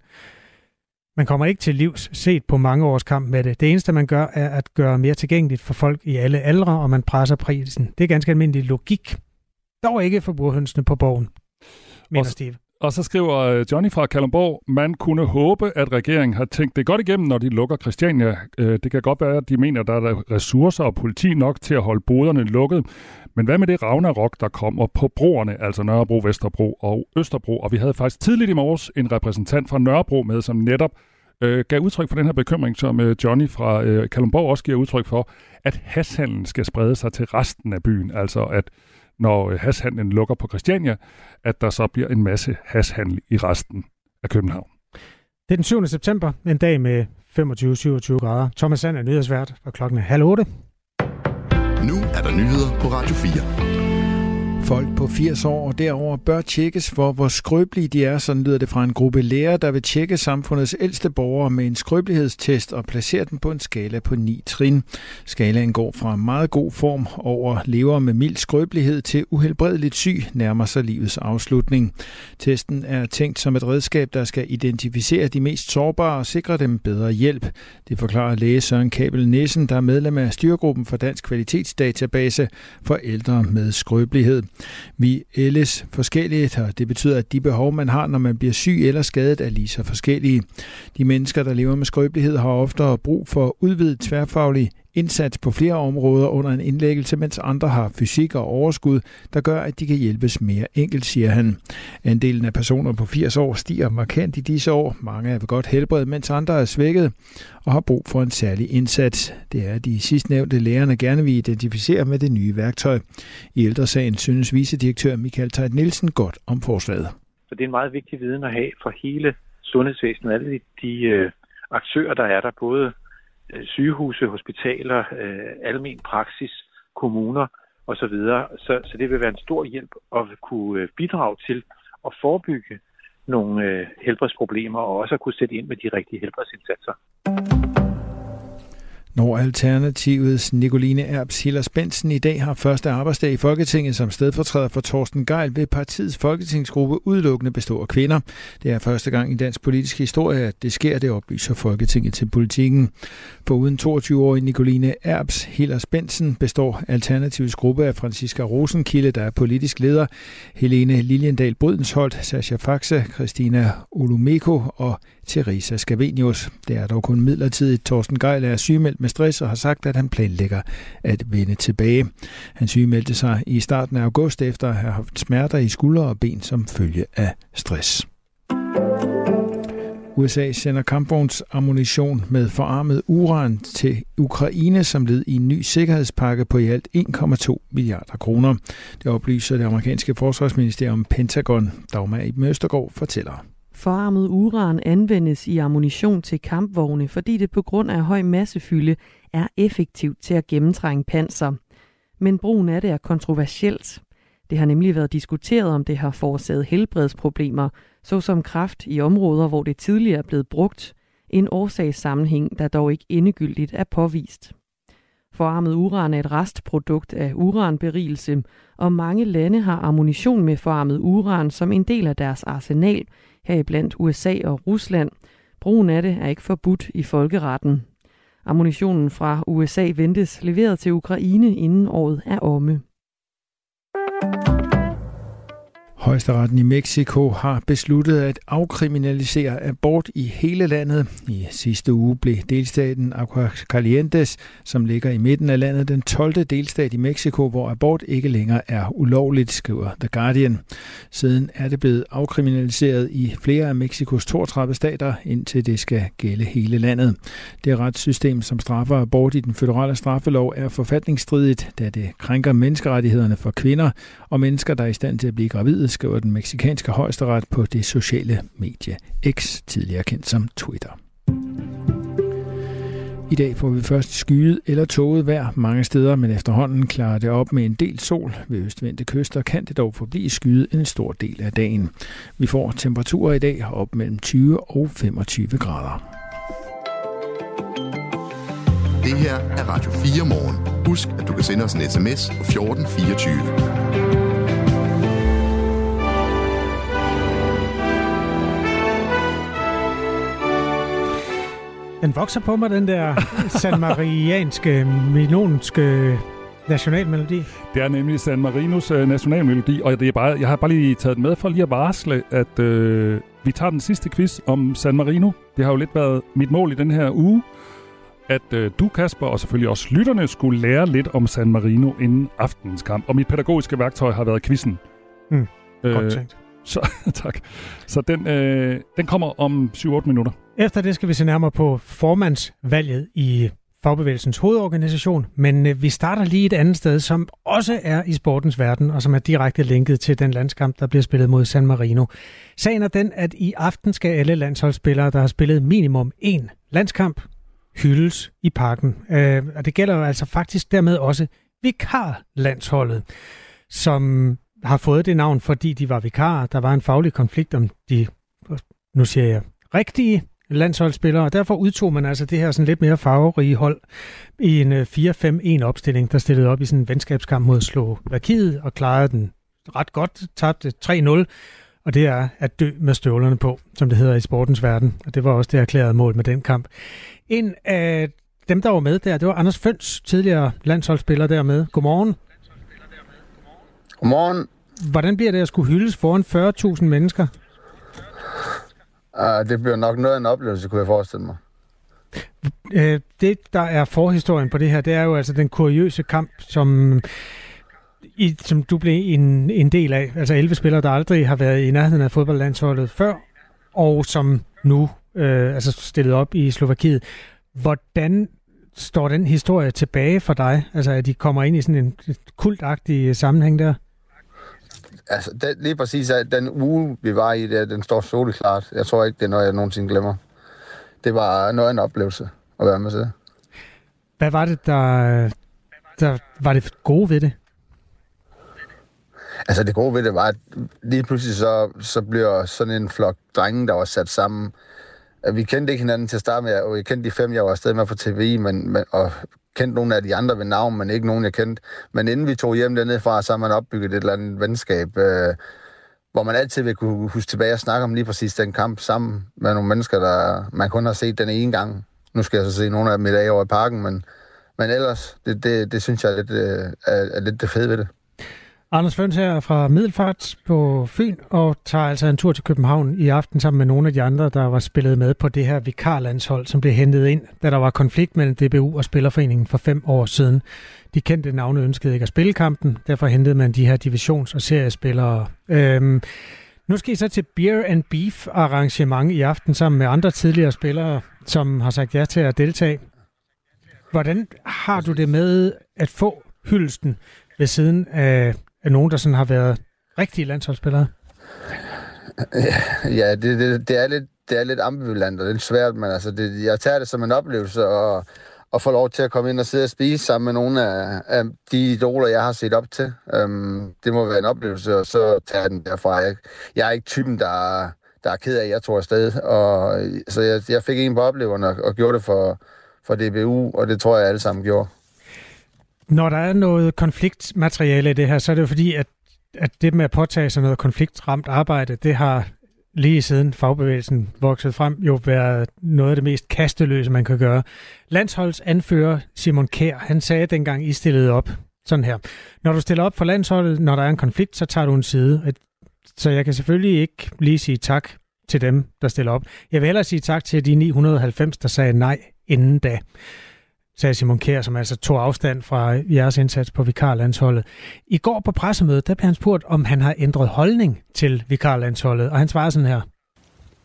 Man kommer ikke til livs set på mange års kamp med det. Det eneste, man gør, er at gøre mere tilgængeligt for folk i alle aldre, og man presser prisen. Det er ganske almindelig logik. Dog ikke for burhønsene på borgen, mener og, Steve. Og så skriver øh, Johnny fra Kalundborg, man kunne håbe, at regeringen har tænkt det godt igennem, når de lukker Christiania. Øh, det kan godt være, at de mener, at der er ressourcer og politi nok til at holde boderne lukket. Men hvad med det Ragnarok, der kommer på broerne, altså Nørrebro, Vesterbro og Østerbro? Og vi havde faktisk tidligt i morges en repræsentant fra Nørrebro med, som netop øh, gav udtryk for den her bekymring, som øh, Johnny fra øh, Kalundborg også giver udtryk for, at hashandlen skal sprede sig til resten af byen. Altså at når øh, hashandlen lukker på Christiania, at der så bliver en masse hashandel i resten af København. Det er den 7. september, en dag med 25-27 grader. Thomas Sand er nyhedsvært, og klokken er halv otte. Nu er der nyheder på Radio 4. Folk på 80 år og derover bør tjekkes for, hvor skrøbelige de er, sådan lyder det fra en gruppe læger, der vil tjekke samfundets ældste borgere med en skrøbelighedstest og placere den på en skala på 9 trin. Skalaen går fra meget god form over lever med mild skrøbelighed til uhelbredeligt syg, nærmer sig livets afslutning. Testen er tænkt som et redskab, der skal identificere de mest sårbare og sikre dem bedre hjælp. Det forklarer læge Søren Kabel Nissen, der er medlem af styregruppen for Dansk Kvalitetsdatabase for ældre med skrøbelighed. Vi ældes forskelligt, og det betyder, at de behov, man har, når man bliver syg eller skadet, er lige så forskellige. De mennesker, der lever med skrøbelighed, har ofte brug for udvidet tværfaglig indsats på flere områder under en indlæggelse, mens andre har fysik og overskud, der gør, at de kan hjælpes mere enkelt, siger han. Andelen af personer på 80 år stiger markant i disse år. Mange er ved godt helbred, mens andre er svækket og har brug for en særlig indsats. Det er de sidstnævnte lærerne gerne vil identificere med det nye værktøj. I ældresagen synes vicedirektør Michael Tejt Nielsen godt om forslaget. Så det er en meget vigtig viden at have for hele sundhedsvæsenet, alle de, de øh, aktører, der er der, både Øh, sygehuse, hospitaler, øh, almen praksis, kommuner osv. Så, så det vil være en stor hjælp at kunne øh, bidrage til at forebygge nogle øh, helbredsproblemer og også at kunne sætte ind med de rigtige helbredsindsatser. Når Alternativets Nicoline Erbs Hillers Bensen i dag har første arbejdsdag i Folketinget som stedfortræder for Torsten Geil, vil partiets folketingsgruppe udelukkende bestå af kvinder. Det er første gang i dansk politisk historie, at det sker, det oplyser Folketinget til politikken. For uden 22-årige Nicoline Erbs Hillers Bensen består Alternativets gruppe af Franziska Rosenkilde, der er politisk leder, Helene Liljendal Brydensholt, Sascha Faxe, Christina Olumeko og Teresa Scavenius. Det er dog kun midlertidigt. Torsten Geil er sygemeldt med stress og har sagt, at han planlægger at vende tilbage. Han sygemeldte sig i starten af august efter at have haft smerter i skuldre og ben som følge af stress. USA sender kampvognsammunition med forarmet uran til Ukraine som led i en ny sikkerhedspakke på i alt 1,2 milliarder kroner. Det oplyser det amerikanske forsvarsministerium Pentagon. Dagmar i Østergaard fortæller. Forarmet uran anvendes i ammunition til kampvogne, fordi det på grund af høj massefylde er effektivt til at gennemtrænge panser. Men brugen af det er kontroversielt. Det har nemlig været diskuteret, om det har forårsaget helbredsproblemer, såsom kræft i områder, hvor det tidligere er blevet brugt. En årsagssammenhæng, der dog ikke endegyldigt er påvist. Forarmet uran er et restprodukt af uranberigelse, og mange lande har ammunition med forarmet uran som en del af deres arsenal, heriblandt USA og Rusland. Brugen af det er ikke forbudt i folkeretten. Ammunitionen fra USA ventes leveret til Ukraine inden året er omme. Højesteretten i Mexico har besluttet at afkriminalisere abort i hele landet. I sidste uge blev delstaten Aguascalientes, som ligger i midten af landet, den 12. delstat i Mexico, hvor abort ikke længere er ulovligt, skriver The Guardian. Siden er det blevet afkriminaliseret i flere af Mexikos 32 stater, indtil det skal gælde hele landet. Det retssystem, som straffer abort i den føderale straffelov, er forfatningsstridigt, da det krænker menneskerettighederne for kvinder og mennesker, der er i stand til at blive gravide skriver den meksikanske højesteret på det sociale medie X, tidligere kendt som Twitter. I dag får vi først skyet eller tåget vejr mange steder, men efterhånden klarer det op med en del sol. Ved østvendte kyster kan det dog forblive skyet en stor del af dagen. Vi får temperaturer i dag op mellem 20 og 25 grader. Det her er Radio 4 morgen. Husk, at du kan sende os en sms på 1424. Den vokser på mig, den der San Marianske, milonske nationalmelodi. Det er nemlig San Marinos uh, nationalmelodi, og det er bare, jeg har bare lige taget den med for lige at varsle, at uh, vi tager den sidste quiz om San Marino. Det har jo lidt været mit mål i den her uge, at uh, du, Kasper, og selvfølgelig også lytterne, skulle lære lidt om San Marino inden aftenens kamp. Og mit pædagogiske værktøj har været quizzen. Mm, uh, godt tænkt. Så, tak. Så den, øh, den kommer om 7-8 minutter. Efter det skal vi se nærmere på formandsvalget i Fagbevægelsens hovedorganisation, men øh, vi starter lige et andet sted, som også er i sportens verden, og som er direkte linket til den landskamp, der bliver spillet mod San Marino. Sagen er den, at i aften skal alle landsholdsspillere, der har spillet minimum én landskamp, hyldes i parken. Øh, og det gælder jo altså faktisk dermed også vikarlandsholdet, som har fået det navn, fordi de var vikarer. Der var en faglig konflikt om de, nu siger jeg, rigtige landsholdsspillere, og derfor udtog man altså det her sådan lidt mere farverige hold i en 4-5-1 øh, opstilling, der stillede op i sådan en venskabskamp mod Slovakiet og klarede den ret godt, tabte 3-0, og det er at dø med støvlerne på, som det hedder i sportens verden, og det var også det erklærede mål med den kamp. En af dem, der var med der, det var Anders Føns, tidligere landsholdsspiller der med. Godmorgen. Godmorgen. Hvordan bliver det at skulle hyldes foran 40.000 mennesker? Uh, det bliver nok noget af en oplevelse, kunne jeg forestille mig. Uh, det, der er forhistorien på det her, det er jo altså den kuriøse kamp, som, i, som du blev en, en del af. Altså 11 spillere, der aldrig har været i nærheden af fodboldlandsholdet før, og som nu øh, altså stillet op i Slovakiet. Hvordan står den historie tilbage for dig? Altså at de kommer ind i sådan en kultagtig sammenhæng der? Altså, den, lige præcis at den uge, vi var i, der, den står så klart. Jeg tror ikke, det er noget, jeg nogensinde glemmer. Det var noget af en oplevelse at være med til. Hvad var det, der, der var det gode ved det? Altså det gode ved det var, at lige pludselig så, så bliver sådan en flok drenge, der var sat sammen. Vi kendte ikke hinanden til at starte med, og jeg kendte de fem, jeg var afsted med fra TVI, men, men, og kendt nogle af de andre ved navn, men ikke nogen, jeg kendte. Men inden vi tog hjem dernede fra, så har man opbygget et eller andet venskab, øh, hvor man altid vil kunne huske tilbage og snakke om lige præcis den kamp sammen med nogle mennesker, der man kun har set den ene gang. Nu skal jeg så se nogle af dem i dag over i parken, men, men ellers, det, det, det synes jeg er lidt, øh, er, er lidt det fede ved det. Anders Føns her fra Middelfart på Fyn, og tager altså en tur til København i aften sammen med nogle af de andre, der var spillet med på det her vikarlandshold, som blev hentet ind, da der var konflikt mellem DBU og Spillerforeningen for fem år siden. De kendte navne ønskede ikke at spille kampen, derfor hentede man de her divisions- og seriespillere. Øhm, nu skal I så til Beer and Beef arrangement i aften sammen med andre tidligere spillere, som har sagt ja til at deltage. Hvordan har du det med at få hyldelsen ved siden af af nogen, der sådan har været rigtige landsholdsspillere? Ja, det, det, det, er lidt, det er lidt ambivalent og lidt svært, men altså det, jeg tager det som en oplevelse og, og få lov til at komme ind og sidde og spise sammen med nogle af, af de idoler, jeg har set op til. Um, det må være en oplevelse, og så tager jeg den derfra. Jeg, jeg er ikke typen, der, der er ked af, at jeg tog afsted. Og, så jeg, jeg fik en på opleveren og, og gjorde det for, for DBU, og det tror jeg alle sammen gjorde. Når der er noget konfliktmateriale i det her, så er det jo fordi, at, at det med at påtage sig noget konfliktramt arbejde, det har lige siden fagbevægelsen vokset frem, jo været noget af det mest kasteløse, man kan gøre. Landsholdsanfører Simon Kær, han sagde dengang, I stillede op sådan her. Når du stiller op for landsholdet, når der er en konflikt, så tager du en side. Så jeg kan selvfølgelig ikke lige sige tak til dem, der stiller op. Jeg vil hellere sige tak til de 990, der sagde nej inden da sagde Simon Kjær, som altså tog afstand fra jeres indsats på vikarlandsholdet. I går på pressemødet, der blev han spurgt, om han har ændret holdning til vikarlandsholdet, og han svarede sådan her.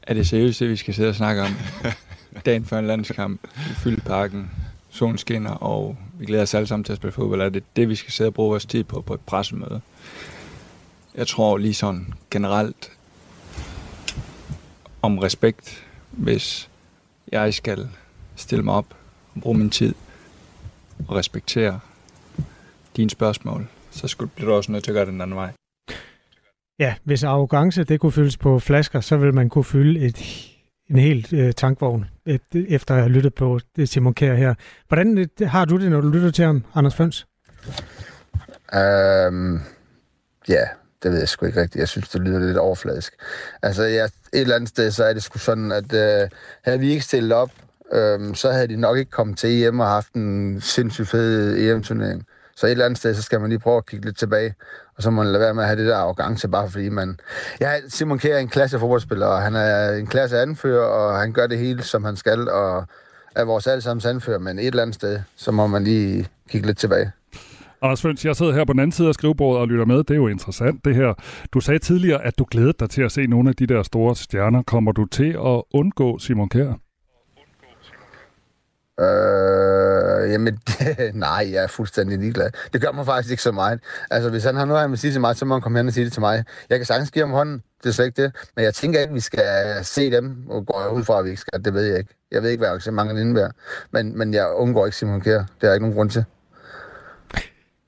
Er det seriøst det, vi skal sidde og snakke om? Dagen før en landskamp, i fyldt parken, solen skinner, og vi glæder os alle sammen til at spille fodbold. Er det det, vi skal sidde og bruge vores tid på på et pressemøde? Jeg tror lige sådan generelt om respekt, hvis jeg skal stille mig op og bruge min tid og respektere dine spørgsmål, så bliver du også nødt til at gøre det den anden vej. Ja, hvis arrogance det kunne fyldes på flasker, så vil man kunne fylde et, en helt øh, tankvogn, et, efter at have lyttet på det Simon Kjær her. Hvordan det, øh, har du det, når du lytter til ham, Anders Føns? Um, ja, det ved jeg sgu ikke rigtigt. Jeg synes, det lyder lidt overfladisk. Altså, ja, et eller andet sted, så er det sgu sådan, at øh, havde vi ikke stillet op, øhm, så havde de nok ikke kommet til EM og haft en sindssygt fed EM-turnering. Så et eller andet sted, så skal man lige prøve at kigge lidt tilbage, og så må man lade være med at have det der arrogance, bare fordi man... Ja, Simon Kjær er en klasse fodboldspiller, og han er en klasse anfører, og han gør det hele, som han skal, og er vores allesammens anfører, men et eller andet sted, så må man lige kigge lidt tilbage. Anders Føns, jeg sidder her på den anden side af skrivebordet og lytter med. Det er jo interessant, det her. Du sagde tidligere, at du glædede dig til at se nogle af de der store stjerner. Kommer du til at undgå Simon Kjær? Øh, jamen, nej, jeg er fuldstændig ligeglad. Det gør mig faktisk ikke så meget. Altså, hvis han har noget, han vil sige til mig, så må han komme hen og sige det til mig. Jeg kan sagtens give ham hånden, det er slet ikke det. Men jeg tænker ikke, at vi skal se dem, og går jeg ud fra, at vi ikke skal. Det ved jeg ikke. Jeg ved ikke, hvad arrangementet indebærer. Men, men jeg undgår ikke Simon Kjær. Det er ikke nogen grund til.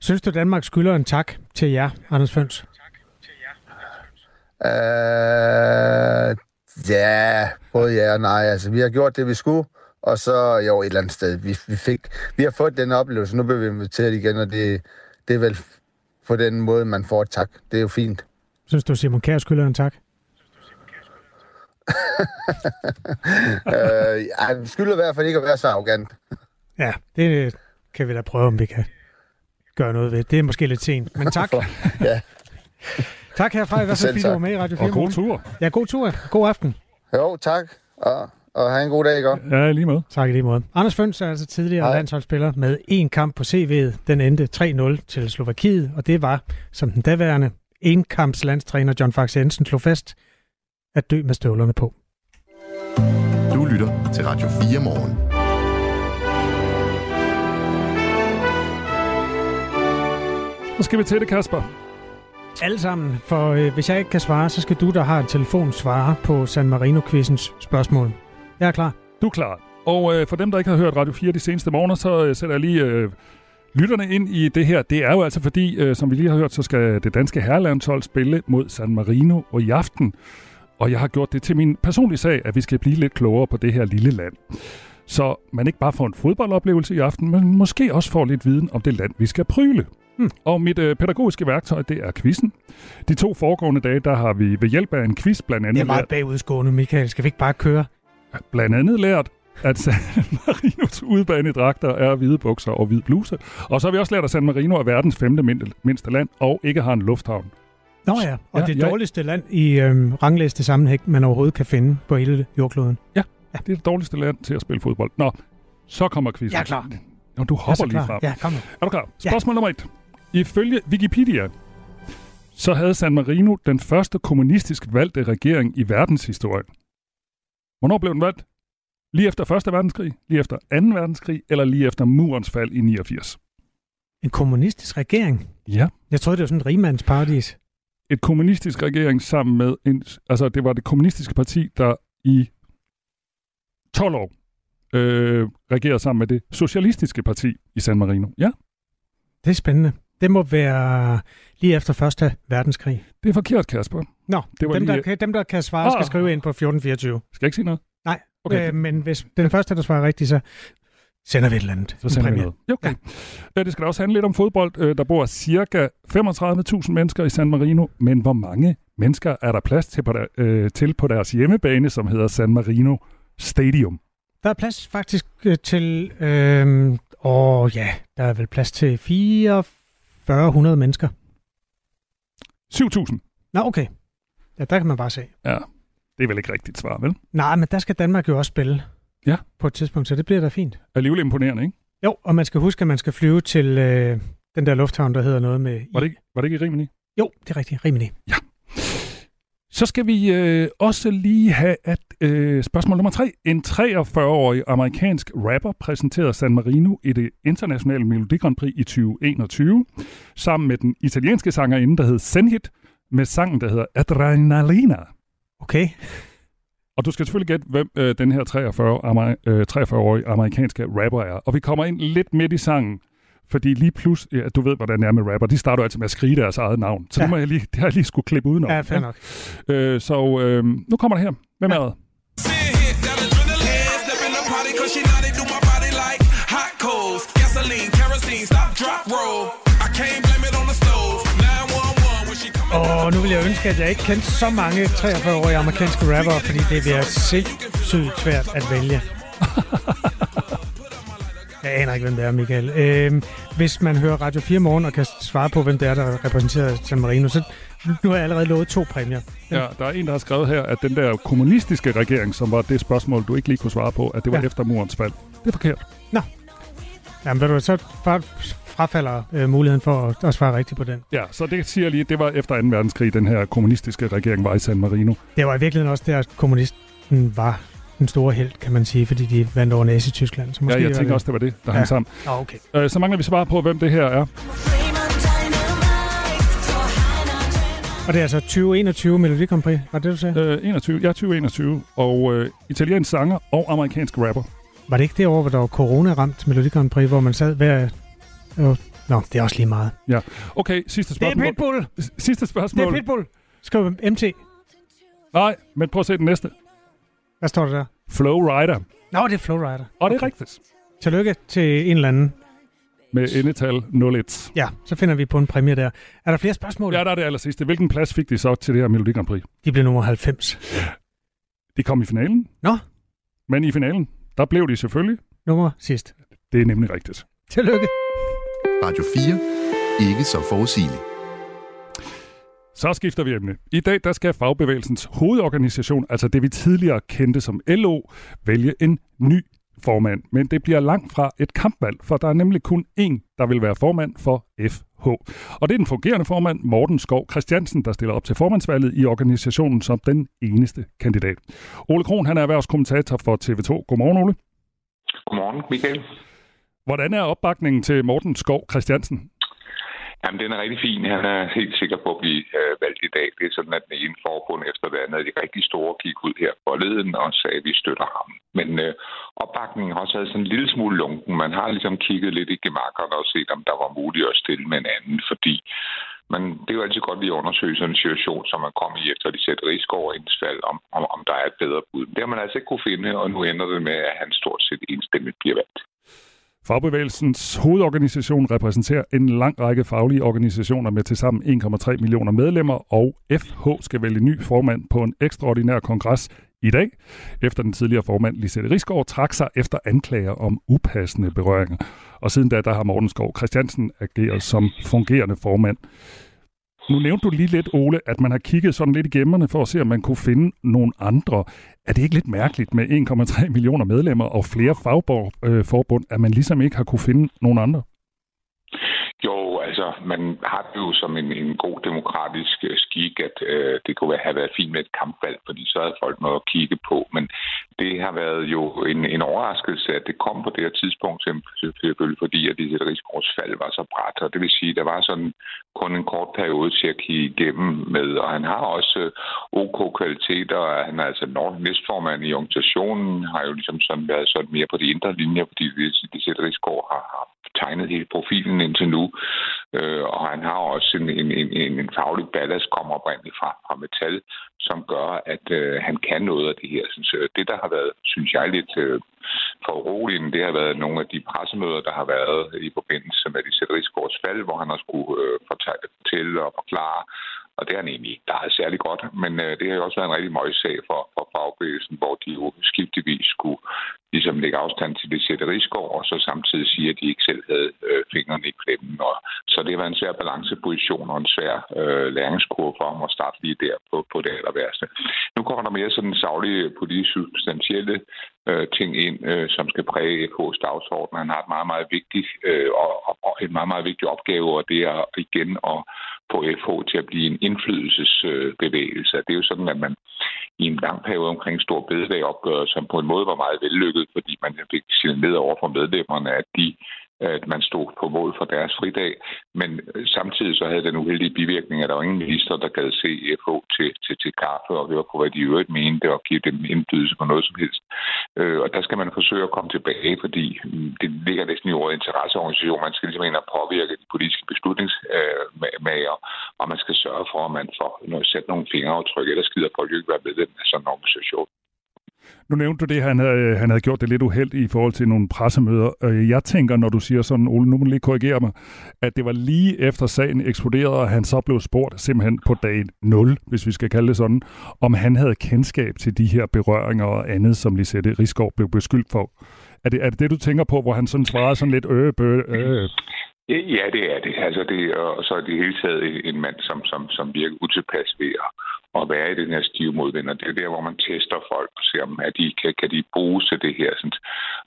Synes du, Danmark skylder en tak til jer, Anders Føns? Øh, ja, både ja og nej. Altså, vi har gjort det, vi skulle, og så jo et eller andet sted. Vi, vi, fik, vi har fået den oplevelse, nu bliver vi inviteret igen, og det, det er vel på den måde, man får et tak. Det er jo fint. Synes du, Simon Kjær skylder en tak? øh, jeg skylder i hvert fald ikke at være så arrogant. Ja, det kan vi da prøve, om vi kan gøre noget ved. Det er måske lidt sent, men tak. ja. Tak herfra, i hvert fald fordi du var med i Radio 4 Og god tur. Ja, god tur. God aften. Jo, tak. Og, og have en god dag, ikke? Ja, lige måde. Tak i lige måde. Anders Føns er altså tidligere Hej. landsholdsspiller med en kamp på CV'et. Den endte 3-0 til Slovakiet, og det var, som den daværende enkamps landstræner John Fax Jensen slog fast, at dø med støvlerne på. Du lytter til Radio 4 morgen. Så skal vi til det, Kasper. Alle sammen, for øh, hvis jeg ikke kan svare, så skal du, der har en telefon, svare på San Marino-quizens spørgsmål. Jeg er klar. Du er klar. Og øh, for dem, der ikke har hørt Radio 4 de seneste morgener, så øh, sætter jeg lige øh, lytterne ind i det her. Det er jo altså fordi, øh, som vi lige har hørt, så skal det danske herrelandshold spille mod San Marino og i aften. Og jeg har gjort det til min personlige sag, at vi skal blive lidt klogere på det her lille land. Så man ikke bare får en fodboldoplevelse i aften, men måske også får lidt viden om det land, vi skal pryle. Hmm. Og mit øh, pædagogiske værktøj, det er quizzen. De to foregående dage, der har vi ved hjælp af en quiz blandt andet... Det er meget bagudskående, Michael. Skal vi ikke bare køre? Blandt andet lært, at San Marinos udbanedragter er hvide bukser og hvid bluse. Og så har vi også lært, at San Marino er verdens femte mindste land og ikke har en lufthavn. Nå ja, og ja, det ja. dårligste land i øhm, rangliste sammenhæng, man overhovedet kan finde på hele jordkloden. Ja, ja, det er det dårligste land til at spille fodbold. Nå, så kommer quizzen. Jeg er klar. Nå, du hopper lige frem. Ja, kom nu. Er du klar? Spørgsmål ja. nummer et. Ifølge Wikipedia, så havde San Marino den første kommunistisk valgte regering i verdenshistorien. Hvornår blev den valgt? Lige efter 1. verdenskrig, lige efter 2. verdenskrig, eller lige efter murens fald i 89? En kommunistisk regering? Ja. Jeg troede, det var sådan en rimandsparadis. Et kommunistisk regering sammen med en... Altså, det var det kommunistiske parti, der i 12 år øh, regerede sammen med det socialistiske parti i San Marino. Ja. Det er spændende. Det må være lige efter Første Verdenskrig. Det er forkert, Kasper. Nå, det var dem, lige... der, kan, dem, der kan svare, oh. skal skrive ind på 1424. Skal jeg ikke sige noget? Nej, okay. øh, men hvis den første, der svarer rigtigt, så sender vi et eller andet. Så sender vi noget. Okay. Ja. Det skal da også handle lidt om fodbold. Øh, der bor cirka 35.000 mennesker i San Marino, men hvor mange mennesker er der plads til på, der, øh, til på deres hjemmebane, som hedder San Marino Stadium? Der er plads faktisk øh, til, øh, åh ja, der er vel plads til 4400 mennesker. 7.000. Nå, okay. Ja, der kan man bare se. Ja, det er vel ikke rigtigt svar, vel? Nej, men der skal Danmark jo også spille. Ja. På et tidspunkt, så det bliver da fint. Alligevel imponerende, ikke? Jo, og man skal huske, at man skal flyve til øh, den der lufthavn, der hedder noget med... Var det, ikke, var det ikke i Rimini? Jo, det er rigtigt. Rimini. Ja. Så skal vi øh, også lige have at øh, spørgsmål nummer tre. En 43-årig amerikansk rapper præsenterede San Marino i det internationale Melodi Grand Prix i 2021, sammen med den italienske sangerinde, der hed Senhit, med sangen, der hedder Adrenalina. Okay. Og du skal selvfølgelig gætte, hvem øh, den her 43, amer- øh, 43-årige amerikanske rapper er. Og vi kommer ind lidt midt i sangen, fordi lige plus, ja, du ved, hvordan det er med rapper, de starter altid med at skrige deres eget navn. Så ja. det, må jeg lige, det har jeg lige skulle klippe udenom. Ja, fair nok. Øh, så øh, nu kommer det her. Hvem er det? Og nu vil jeg ønske, at jeg ikke kendte så mange 43-årige amerikanske rapper, fordi det bliver sindssygt svært at vælge. Jeg aner ikke, hvem det er, Michael. Øh, hvis man hører Radio 4 morgen og kan svare på, hvem det er, der repræsenterer San Marino, så nu har jeg allerede lovet to præmier. Ja, der er en, der har skrevet her, at den der kommunistiske regering, som var det spørgsmål, du ikke lige kunne svare på, at det var ja. efter murens fald. Det er forkert. Nå. Jamen, ved du, så frafalder øh, muligheden for at, at svare rigtigt på den. Ja, så det siger lige, det var efter 2. verdenskrig, den her kommunistiske regering var i San Marino. Det var i virkeligheden også der, kommunisten var den store held, kan man sige, fordi de vandt over Nazi-Tyskland. Så måske ja, jeg tænker det... også, det var det, der ja. hang sammen. Ah, okay. Øh, så mangler vi svar på, hvem det her er. Og det er altså 2021 Melodi Grand Prix, var det, du sagde? Øh, 21, ja, 2021. Og øh, italiensk sanger og amerikansk rapper. Var det ikke det år, hvor der var corona-ramt Melodi Grand Prix, hvor man sad hver... Øh, nå, det er også lige meget. Ja. Okay, sidste spørgsmål. Det er Pitbull! Sidste spørgsmål. Det er Pitbull! Skriv MT. Nej, men prøv at se den næste. Hvad står der der? Flow Rider. Nå, det er Flowrider. Og det er rigtigt. Tillykke til en eller anden. Med endetal 01. Ja, så finder vi på en præmie der. Er der flere spørgsmål? Ja, der er det aller sidste. Hvilken plads fik de så til det her Melodi Grand Prix? De blev nummer 90. De kom i finalen. Nå. Men i finalen, der blev de selvfølgelig... Nummer sidst. Det er nemlig rigtigt. Tillykke. Radio 4. Ikke så forudsigeligt. Så skifter vi emne. I dag der skal fagbevægelsens hovedorganisation, altså det vi tidligere kendte som LO, vælge en ny formand. Men det bliver langt fra et kampvalg, for der er nemlig kun én, der vil være formand for FH. Og det er den fungerende formand, Morten Skov Christiansen, der stiller op til formandsvalget i organisationen som den eneste kandidat. Ole Kron, han er erhvervskommentator for TV2. Godmorgen, Ole. Godmorgen, Michael. Hvordan er opbakningen til Morten Skov Christiansen? Jamen, den er rigtig fin. Han er helt sikker på at blive øh, valgt i dag. Det er sådan, at den ene forbund efter det andet, de rigtig store, gik ud her forleden og sagde, at vi støtter ham. Men øh, opbakningen har også været sådan en lille smule lunken. Man har ligesom kigget lidt i gemakkerne og set, om der var muligt at stille med en anden, fordi men det er jo altid godt lige at undersøge sådan en situation, som man kommer i efter de sætter risiko over valg, om, om, om der er et bedre bud. Det har man altså ikke kunne finde, og nu ender det med, at han stort set enstemmigt bliver valgt. Fagbevægelsens hovedorganisation repræsenterer en lang række faglige organisationer med tilsammen 1,3 millioner medlemmer, og FH skal vælge ny formand på en ekstraordinær kongres i dag, efter den tidligere formand Lisette Rigsgaard trak sig efter anklager om upassende berøringer. Og siden da, der har Morten Skov Christiansen ageret som fungerende formand. Nu nævnte du lige lidt, Ole, at man har kigget sådan lidt i gemmerne for at se, om man kunne finde nogle andre. Er det ikke lidt mærkeligt med 1,3 millioner medlemmer og flere fagforbund, øh, at man ligesom ikke har kunne finde nogle andre? Altså, man har det jo som en, en god demokratisk øh, skik, at øh, det kunne have været fint med et kampvalg, fordi så havde folk noget at kigge på. Men det har været jo en, en overraskelse, at det kom på det her tidspunkt, selvfølgelig fordi, at det Rigsgaards fald var så bræt. Og det vil sige, at der var sådan kun en kort periode til at kigge igennem med, og han har også øh, OK kvaliteter. Han er altså næstformand i organisationen, har jo ligesom sådan været sådan mere på de indre linjer, fordi det Rigsgaard har, har tegnet hele profilen indtil nu. Øh, og han har også en, en, en, en faglig ballast, kommer oprindeligt fra, fra metal, som gør, at øh, han kan noget af det her. Så det, der har været, synes jeg, lidt øh, for uroligende, det har været nogle af de pressemøder, der har været i forbindelse med de sætte fald, hvor han også skulle øh, fortælle og forklare, og det er han egentlig ikke er særlig godt. Men øh, det har jo også været en rigtig møgssag for, for fagbevægelsen, hvor de jo skiftevis skulle ligesom lægge afstand til det sætte rigsgård, og så samtidig sige, at de ikke selv havde øh, fingrene i klemmen. Og, så det var en svær balanceposition og en svær øh, læringskurve for ham at starte lige der på, på det aller værste. Nu kommer der mere sådan savlige politisk substantielle øh, ting ind, øh, som skal præge FH's dagsorden. Han har et meget, meget vigtigt øh, og, og en meget, meget vigtig opgave, og det er igen at på FH til at blive en indflydelsesbevægelse. Det er jo sådan, at man i en lang periode omkring Stor Bededag opgør, som på en måde var meget vellykket, fordi man fik ned over for medlemmerne, at de at man stod på mål for deres fridag, men øh, samtidig så havde den uheldige bivirkning, at der var ingen minister, der gad se FH til, til, til kaffe og høre på, hvad de i øvrigt mente, og give dem indflydelse på noget som helst. Øh, og der skal man forsøge at komme tilbage, fordi mm, det ligger næsten i ordet interesseorganisation. Man skal ligesom ind og påvirke de politiske beslutningsmager, øh, og man skal sørge for, at man får sat nogle fingeraftryk, ellers gider folk jo ikke være medlem af sådan en organisation. Nu nævnte du det, han havde, øh, han havde gjort det lidt uheldigt i forhold til nogle pressemøder. Øh, jeg tænker, når du siger sådan, Ole, nu må du lige korrigere mig, at det var lige efter sagen eksploderede, og han så blev spurgt simpelthen på dag 0, hvis vi skal kalde det sådan, om han havde kendskab til de her berøringer og andet, som Lisette Rigsgaard blev beskyldt for. Er det, er det det, du tænker på, hvor han sådan svarede sådan lidt øh, bø, øh? Ja, det er det. Altså det og så er det hele taget en mand, som, som, som virker utilpas ved at at være i den her stive modvind. Og det er der, hvor man tester folk og ser, om at de, kan, kan de bruges til det her. Sådan.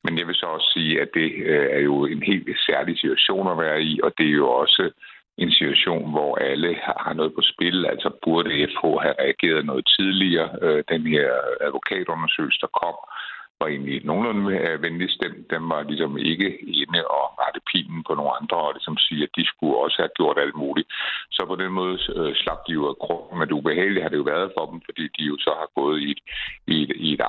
Men jeg vil så også sige, at det øh, er jo en helt særlig situation at være i, og det er jo også en situation, hvor alle har noget på spil. Altså burde FH have reageret noget tidligere. Øh, den her advokatundersøgelse, der kom, var egentlig nogenlunde øh, venlig stemt. Den var ligesom ikke inde og rette pinen på nogle andre, og ligesom sige, at de skulle også have gjort alt muligt. Så på den måde øh, slap de jo af krogen, men det ubehagelige har det jo været for dem, fordi de jo så har gået i i et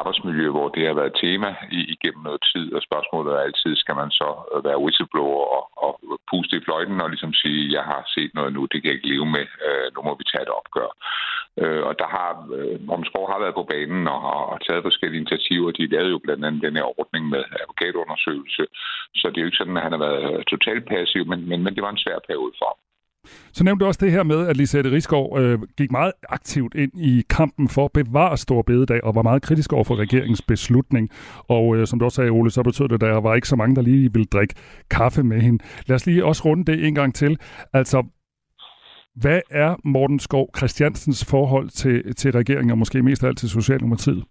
arbejdsmiljø, hvor det har været tema igennem noget tid, og spørgsmålet er altid, skal man så øh, være whistleblower og, og puste i fløjten og ligesom sige, jeg har set noget nu, det kan jeg ikke leve med, øh, nu må vi tage et opgør. Øh, og der har, øh, har været på banen og har taget forskellige initiativer. De lavede jo blandt andet den her ordning med advokatundersøgelse. Så det er jo ikke sådan, at han har været totalt passiv, men, men, men det var en svær periode for ham. Så nævnte du også det her med, at Lisette Rigsgaard øh, gik meget aktivt ind i kampen for at bevare Stor Bededag, og var meget kritisk over for regeringens beslutning. Og øh, som du også sagde, Ole, så betød det, at der var ikke så mange, der lige ville drikke kaffe med hende. Lad os lige også runde det en gang til. Altså, hvad er Morten Skov Christiansens forhold til, til regeringen, og måske mest af alt til Socialdemokratiet?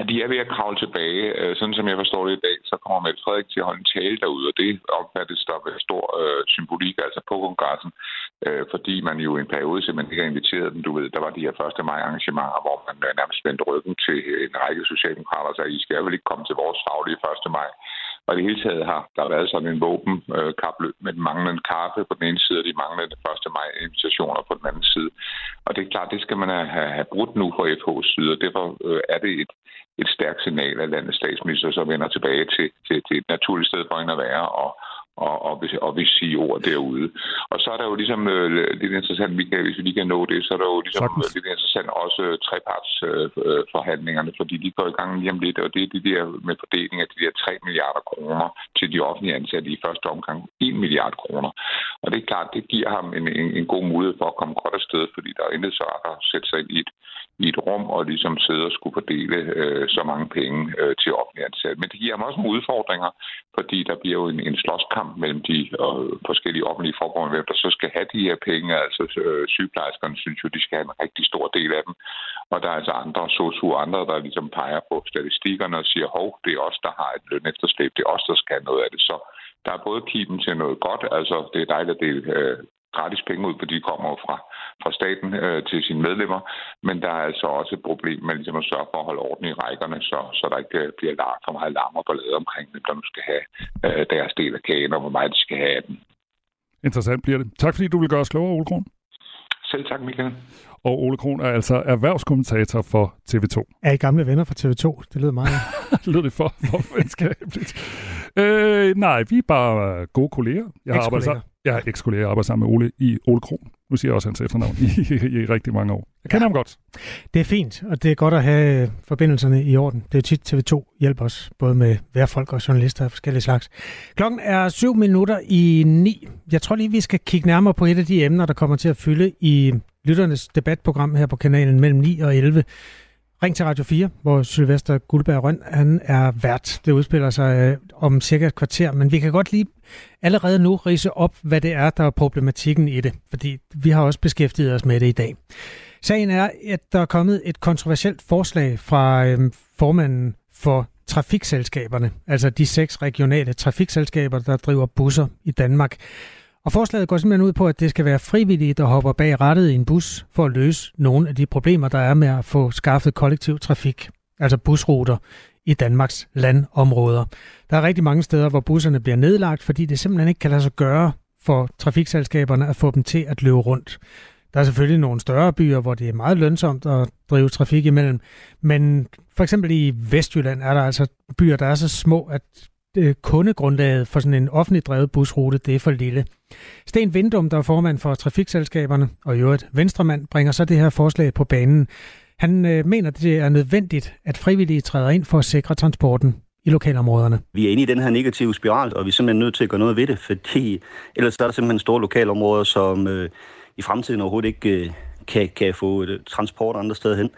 At de er ved at kravle tilbage. Øh, sådan som jeg forstår det i dag, så kommer Mette Frederik til at holde en tale derude, og det opfattes der ved stor øh, symbolik, altså på kongressen, øh, fordi man jo i en periode simpelthen ikke har inviteret dem. Du ved, der var de her 1. maj arrangementer, hvor man øh, nærmest vendte ryggen til en række socialdemokrater, så I skal vel ikke komme til vores faglige 1. maj. Og i det hele taget har der været sådan en våbenkapløb med den manglende kaffe på den ene side, og de manglende 1. maj invitationer på den anden side. Og det er klart, det skal man have, have brudt nu fra FH's side, og derfor øh, er det et, et stærkt signal af landets statsminister, som vender tilbage til, til, til et naturligt sted for hende at være, og, og, og, og vi sige ord derude. Og så er der jo ligesom øh, lidt interessant, vi kan, hvis vi lige kan nå det, så er der jo ligesom Sagtens. lidt interessant også øh, trepartsforhandlingerne, øh, fordi de går i gang lige om lidt, og det er det der med fordeling af de der 3 milliarder kroner til de offentlige ansatte i første omgang 1 milliard kroner. Og det er klart, det giver ham en, en, en god mulighed for at komme godt afsted, fordi der er intet så at sætte sig ind i et, i et rum og ligesom sidde og skulle fordele øh, så mange penge øh, til offentlige ansatte. Men det giver ham også nogle udfordringer, fordi der bliver jo en, en slåskamp mellem de øh, forskellige offentlige forbund, hvem der så skal have de her penge. Altså øh, sygeplejerskerne synes jo, de skal have en rigtig stor del af dem. Og der er altså andre, sosu andre, der ligesom peger på statistikkerne og siger, hov, det er os, der har et løn efterslæb, det er os, der skal have noget af det. Så der er både kiben til noget godt, altså det er dejligt at det øh, gratis penge ud, fordi de kommer fra, fra staten øh, til sine medlemmer. Men der er altså også et problem med ligesom at sørge for at holde orden i rækkerne, så, så der ikke øh, bliver larm, for meget larm og ballade omkring dem, der nu skal have øh, deres del af kagen, og hvor meget de skal have af den. Interessant bliver det. Tak fordi du vil gøre os klogere, Ole Kron. Selv tak, Michael. Og Ole Kron er altså erhvervskommentator for TV2. Er I gamle venner fra TV2? Det lyder meget... det lyder det for, for venskabeligt. øh, nej, vi er bare gode kolleger. Jeg har arbejdet, jeg eks-kollega, jeg arbejder sammen med Ole i Ole Kron. Nu siger jeg også hans efternavn i, i, i rigtig mange år. Jeg kender ja. ham godt. Det er fint, og det er godt at have forbindelserne i orden. Det er tit TV2 hjælper os, både med værfolk og journalister af forskellige slags. Klokken er syv minutter i ni. Jeg tror lige, vi skal kigge nærmere på et af de emner, der kommer til at fylde i lytternes debatprogram her på kanalen mellem 9 og 11. Ring til Radio 4, hvor Sylvester Guldberg Røn han er vært. Det udspiller sig øh, om cirka et kvarter, men vi kan godt lige allerede nu rise op, hvad det er, der er problematikken i det, fordi vi har også beskæftiget os med det i dag. Sagen er, at der er kommet et kontroversielt forslag fra øh, formanden for trafikselskaberne, altså de seks regionale trafikselskaber, der driver busser i Danmark. Og forslaget går simpelthen ud på, at det skal være frivillige, der hopper bag rattet i en bus for at løse nogle af de problemer, der er med at få skaffet kollektiv trafik, altså busruter i Danmarks landområder. Der er rigtig mange steder, hvor busserne bliver nedlagt, fordi det simpelthen ikke kan lade sig gøre for trafikselskaberne at få dem til at løbe rundt. Der er selvfølgelig nogle større byer, hvor det er meget lønsomt at drive trafik imellem, men for eksempel i Vestjylland er der altså byer, der er så små, at øh, kundegrundlaget for sådan en offentligt drevet busrute, det er for lille. Sten Vindum, der er formand for trafikselskaberne, og i øvrigt venstremand, bringer så det her forslag på banen. Han øh, mener, det er nødvendigt, at frivillige træder ind for at sikre transporten i lokalområderne. Vi er inde i den her negative spiral, og vi er simpelthen nødt til at gøre noget ved det, fordi ellers er der simpelthen store lokalområder, som øh, i fremtiden overhovedet ikke øh, kan, kan få øh, transport andre steder hen.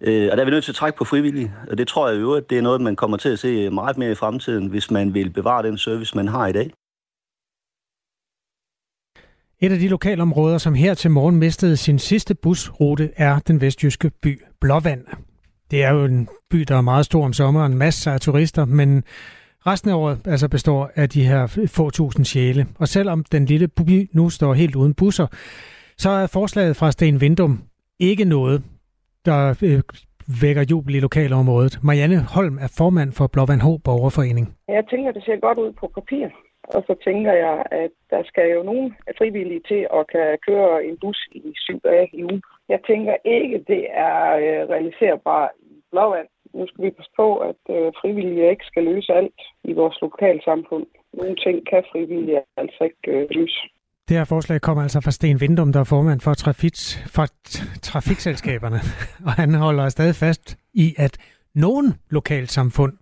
Øh, og der er vi nødt til at trække på frivillige, og det tror jeg jo, at det er noget, man kommer til at se meget mere i fremtiden, hvis man vil bevare den service, man har i dag. Et af de lokalområder, som her til morgen mistede sin sidste busrute, er den vestjyske by Blåvand. Det er jo en by, der er meget stor om sommeren, masser af turister, men resten af året altså består af de her få tusind sjæle. Og selvom den lille by nu står helt uden busser, så er forslaget fra Sten Vindum ikke noget, der øh, vækker jubel i lokalområdet. Marianne Holm er formand for Blåvand H. Borgerforening. Jeg tænker, det ser godt ud på papir. Og så tænker jeg, at der skal jo nogen frivillige til at kan køre en bus i syv dage i ugen. Jeg tænker ikke, det er øh, realiserbart i Blåvand. Nu skal vi passe på, at øh, frivillige ikke skal løse alt i vores lokalsamfund. Nogle ting kan frivillige altså ikke øh, løse. Det her forslag kommer altså fra Sten Vindum, der er formand for, trafik, for trafikselskaberne. og han holder stadig fast i, at nogen lokalsamfund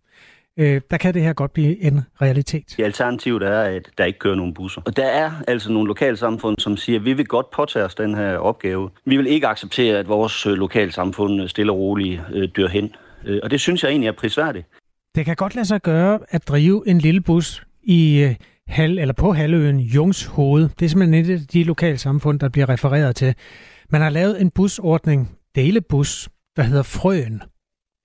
øh, der kan det her godt blive en realitet. Det alternativet er, at der ikke kører nogen busser. Og der er altså nogle lokalsamfund, som siger, at vi vil godt påtage os den her opgave. Vi vil ikke acceptere, at vores øh, lokalsamfund stille og roligt øh, dør hen. Øh, og det synes jeg egentlig er prisværdigt. Det kan godt lade sig gøre at drive en lille bus i øh, hal, eller på halvøen Jungs Hoved. Det er simpelthen et af de lokalsamfund, der bliver refereret til. Man har lavet en busordning, delebus, der hedder Frøen.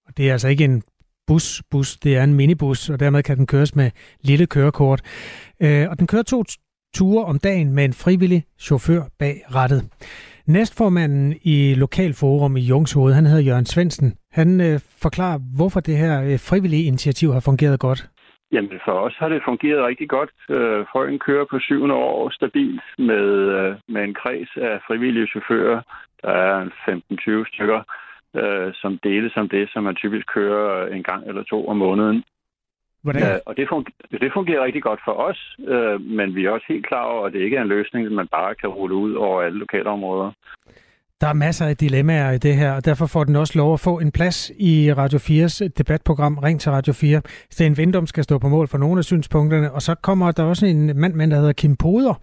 Og det er altså ikke en bus, bus, det er en minibus, og dermed kan den køres med lille kørekort. Øh, og den kører to ture om dagen med en frivillig chauffør bag rattet. Næstformanden i Lokalforum i Jungshoved, han hedder Jørgen Svensen. Han øh, forklarer, hvorfor det her øh, frivillige initiativ har fungeret godt. Jamen for os har det fungeret rigtig godt. Øh, Frøen kører på syvende år stabilt med, øh, med en kreds af frivillige chauffører. Der er 15-20 stykker, øh, som deles om det, som man typisk kører en gang eller to om måneden. Hvordan? Ja, og det fungerer, det fungerer rigtig godt for os, øh, men vi er også helt klar over, at det ikke er en løsning, man bare kan rulle ud over alle lokalområder. Der er masser af dilemmaer i det her, og derfor får den også lov at få en plads i Radio 4's debatprogram Ring til Radio 4. Sten Vindum skal stå på mål for nogle af synspunkterne, og så kommer der også en mand med, der hedder Kim Poder,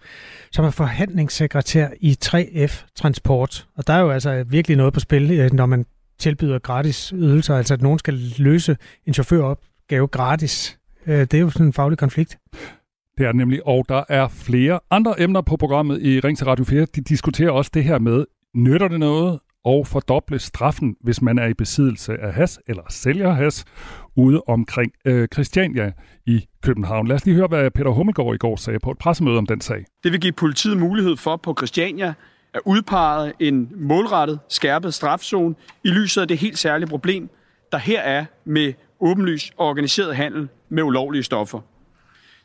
som er forhandlingssekretær i 3F Transport. Og der er jo altså virkelig noget på spil, øh, når man tilbyder gratis ydelser, altså at nogen skal løse en chaufføropgave gratis. Øh, det er jo sådan en faglig konflikt. Det er nemlig, og der er flere andre emner på programmet i Ring til Radio 4. De diskuterer også det her med, nytter det noget at fordoble straffen, hvis man er i besiddelse af has eller sælger has ude omkring øh, Christiania i København. Lad os lige høre, hvad Peter Hummelgaard i går sagde på et pressemøde om den sag. Det vil give politiet mulighed for på Christiania at udpege en målrettet skærpet strafzone i lyset af det helt særlige problem, der her er med åbenlys og organiseret handel med ulovlige stoffer.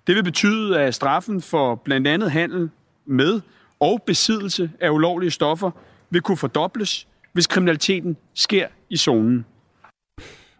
Det vil betyde, at straffen for blandt andet handel med og besiddelse af ulovlige stoffer vil kunne fordobles, hvis kriminaliteten sker i zonen.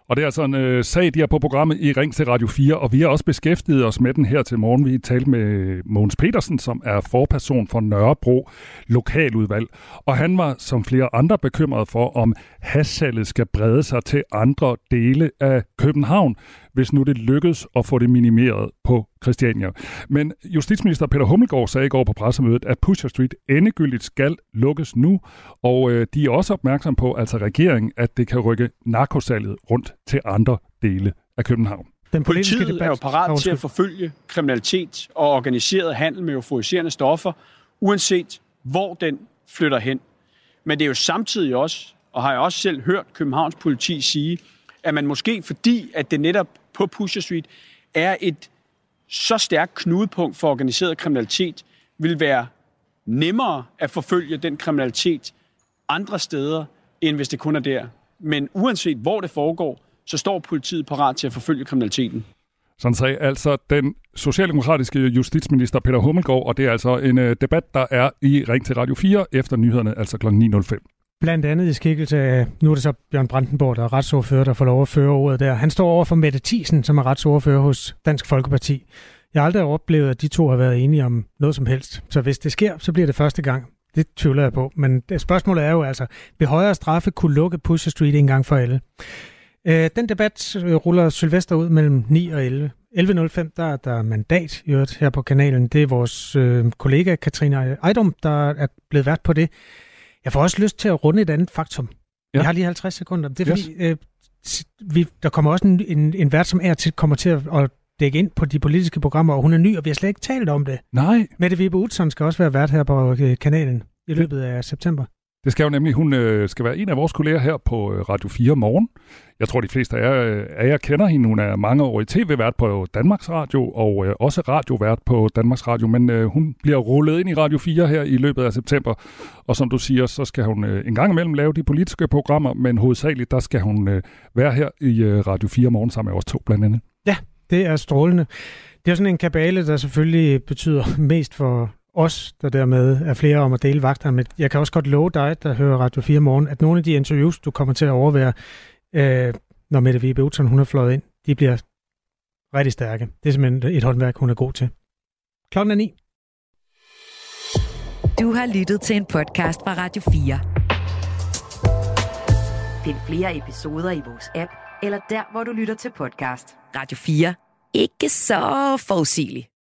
Og det er altså en øh, sag, de er på programmet i Ring til Radio 4, og vi har også beskæftiget os med den her til morgen. Vi talte med Mogens Petersen, som er forperson for Nørrebro Lokaludvalg. Og han var, som flere andre, bekymret for, om hassalget skal brede sig til andre dele af København, hvis nu det lykkes at få det minimeret på Christiania. Men justitsminister Peter Hummelgaard sagde i går på pressemødet, at Pusher Street endegyldigt skal lukkes nu, og øh, de er også opmærksom på, altså regeringen, at det kan rykke narkosalget rundt til andre dele af København. Den Politiet debat... er jo parat til at forfølge kriminalitet og organiseret handel med euforiserende stoffer, uanset hvor den flytter hen. Men det er jo samtidig også, og har jeg også selv hørt Københavns politi sige, at man måske fordi, at det netop på Pusher Street er et så stærkt knudepunkt for organiseret kriminalitet, vil være nemmere at forfølge den kriminalitet andre steder, end hvis det kun er der. Men uanset hvor det foregår, så står politiet parat til at forfølge kriminaliteten. Sådan sagde altså den socialdemokratiske justitsminister Peter Hummelgaard, og det er altså en øh, debat, der er i Ring til Radio 4 efter nyhederne, altså kl. 9.05. Blandt andet i skikkelse af, nu er det så Bjørn Brandenborg, der er retsordfører, der får lov at føre ordet der. Han står over for Mette Thiesen, som er retsordfører hos Dansk Folkeparti. Jeg har aldrig oplevet, at de to har været enige om noget som helst. Så hvis det sker, så bliver det første gang. Det tvivler jeg på. Men øh, spørgsmålet er jo altså, vil højere straffe kunne lukke Pusher Street en gang for alle? Øh, den debat øh, ruller Sylvester ud mellem 9 og 11. 11.05, der er der mandat i øvrigt her på kanalen. Det er vores øh, kollega Katrine Ejdom, der er blevet vært på det. Jeg får også lyst til at runde et andet faktum. Ja. Jeg har lige 50 sekunder. Det er yes. fordi, øh, vi, der kommer også en, en, en vært, som er til, kommer til at, at dække ind på de politiske programmer, og hun er ny, og vi har slet ikke talt om det. Nej. Mette Vibe Utzon skal også være vært her på øh, kanalen i løbet af september. Det skal jo nemlig, hun øh, skal være en af vores kolleger her på øh, Radio 4 morgen. Jeg tror, de fleste af jer, øh, af jer kender hende. Hun er mange år i tv-vært på Danmarks Radio, og øh, også radiovært på Danmarks Radio, men øh, hun bliver rullet ind i Radio 4 her i løbet af september. Og som du siger, så skal hun øh, en gang imellem lave de politiske programmer, men hovedsageligt, der skal hun øh, være her i øh, Radio 4 morgen sammen med os to blandt andet. Ja, det er strålende. Det er sådan en kabale, der selvfølgelig betyder mest for os, der dermed er flere om at dele vagterne. Men jeg kan også godt love dig, der hører Radio 4 morgen, at nogle af de interviews, du kommer til at overvære, øh, når Mette Vibe Utzon, hun er fløjet ind, de bliver rigtig stærke. Det er simpelthen et håndværk, hun er god til. Klokken er ni. Du har lyttet til en podcast fra Radio 4. Find flere episoder i vores app, eller der, hvor du lytter til podcast. Radio 4. Ikke så forudsigeligt.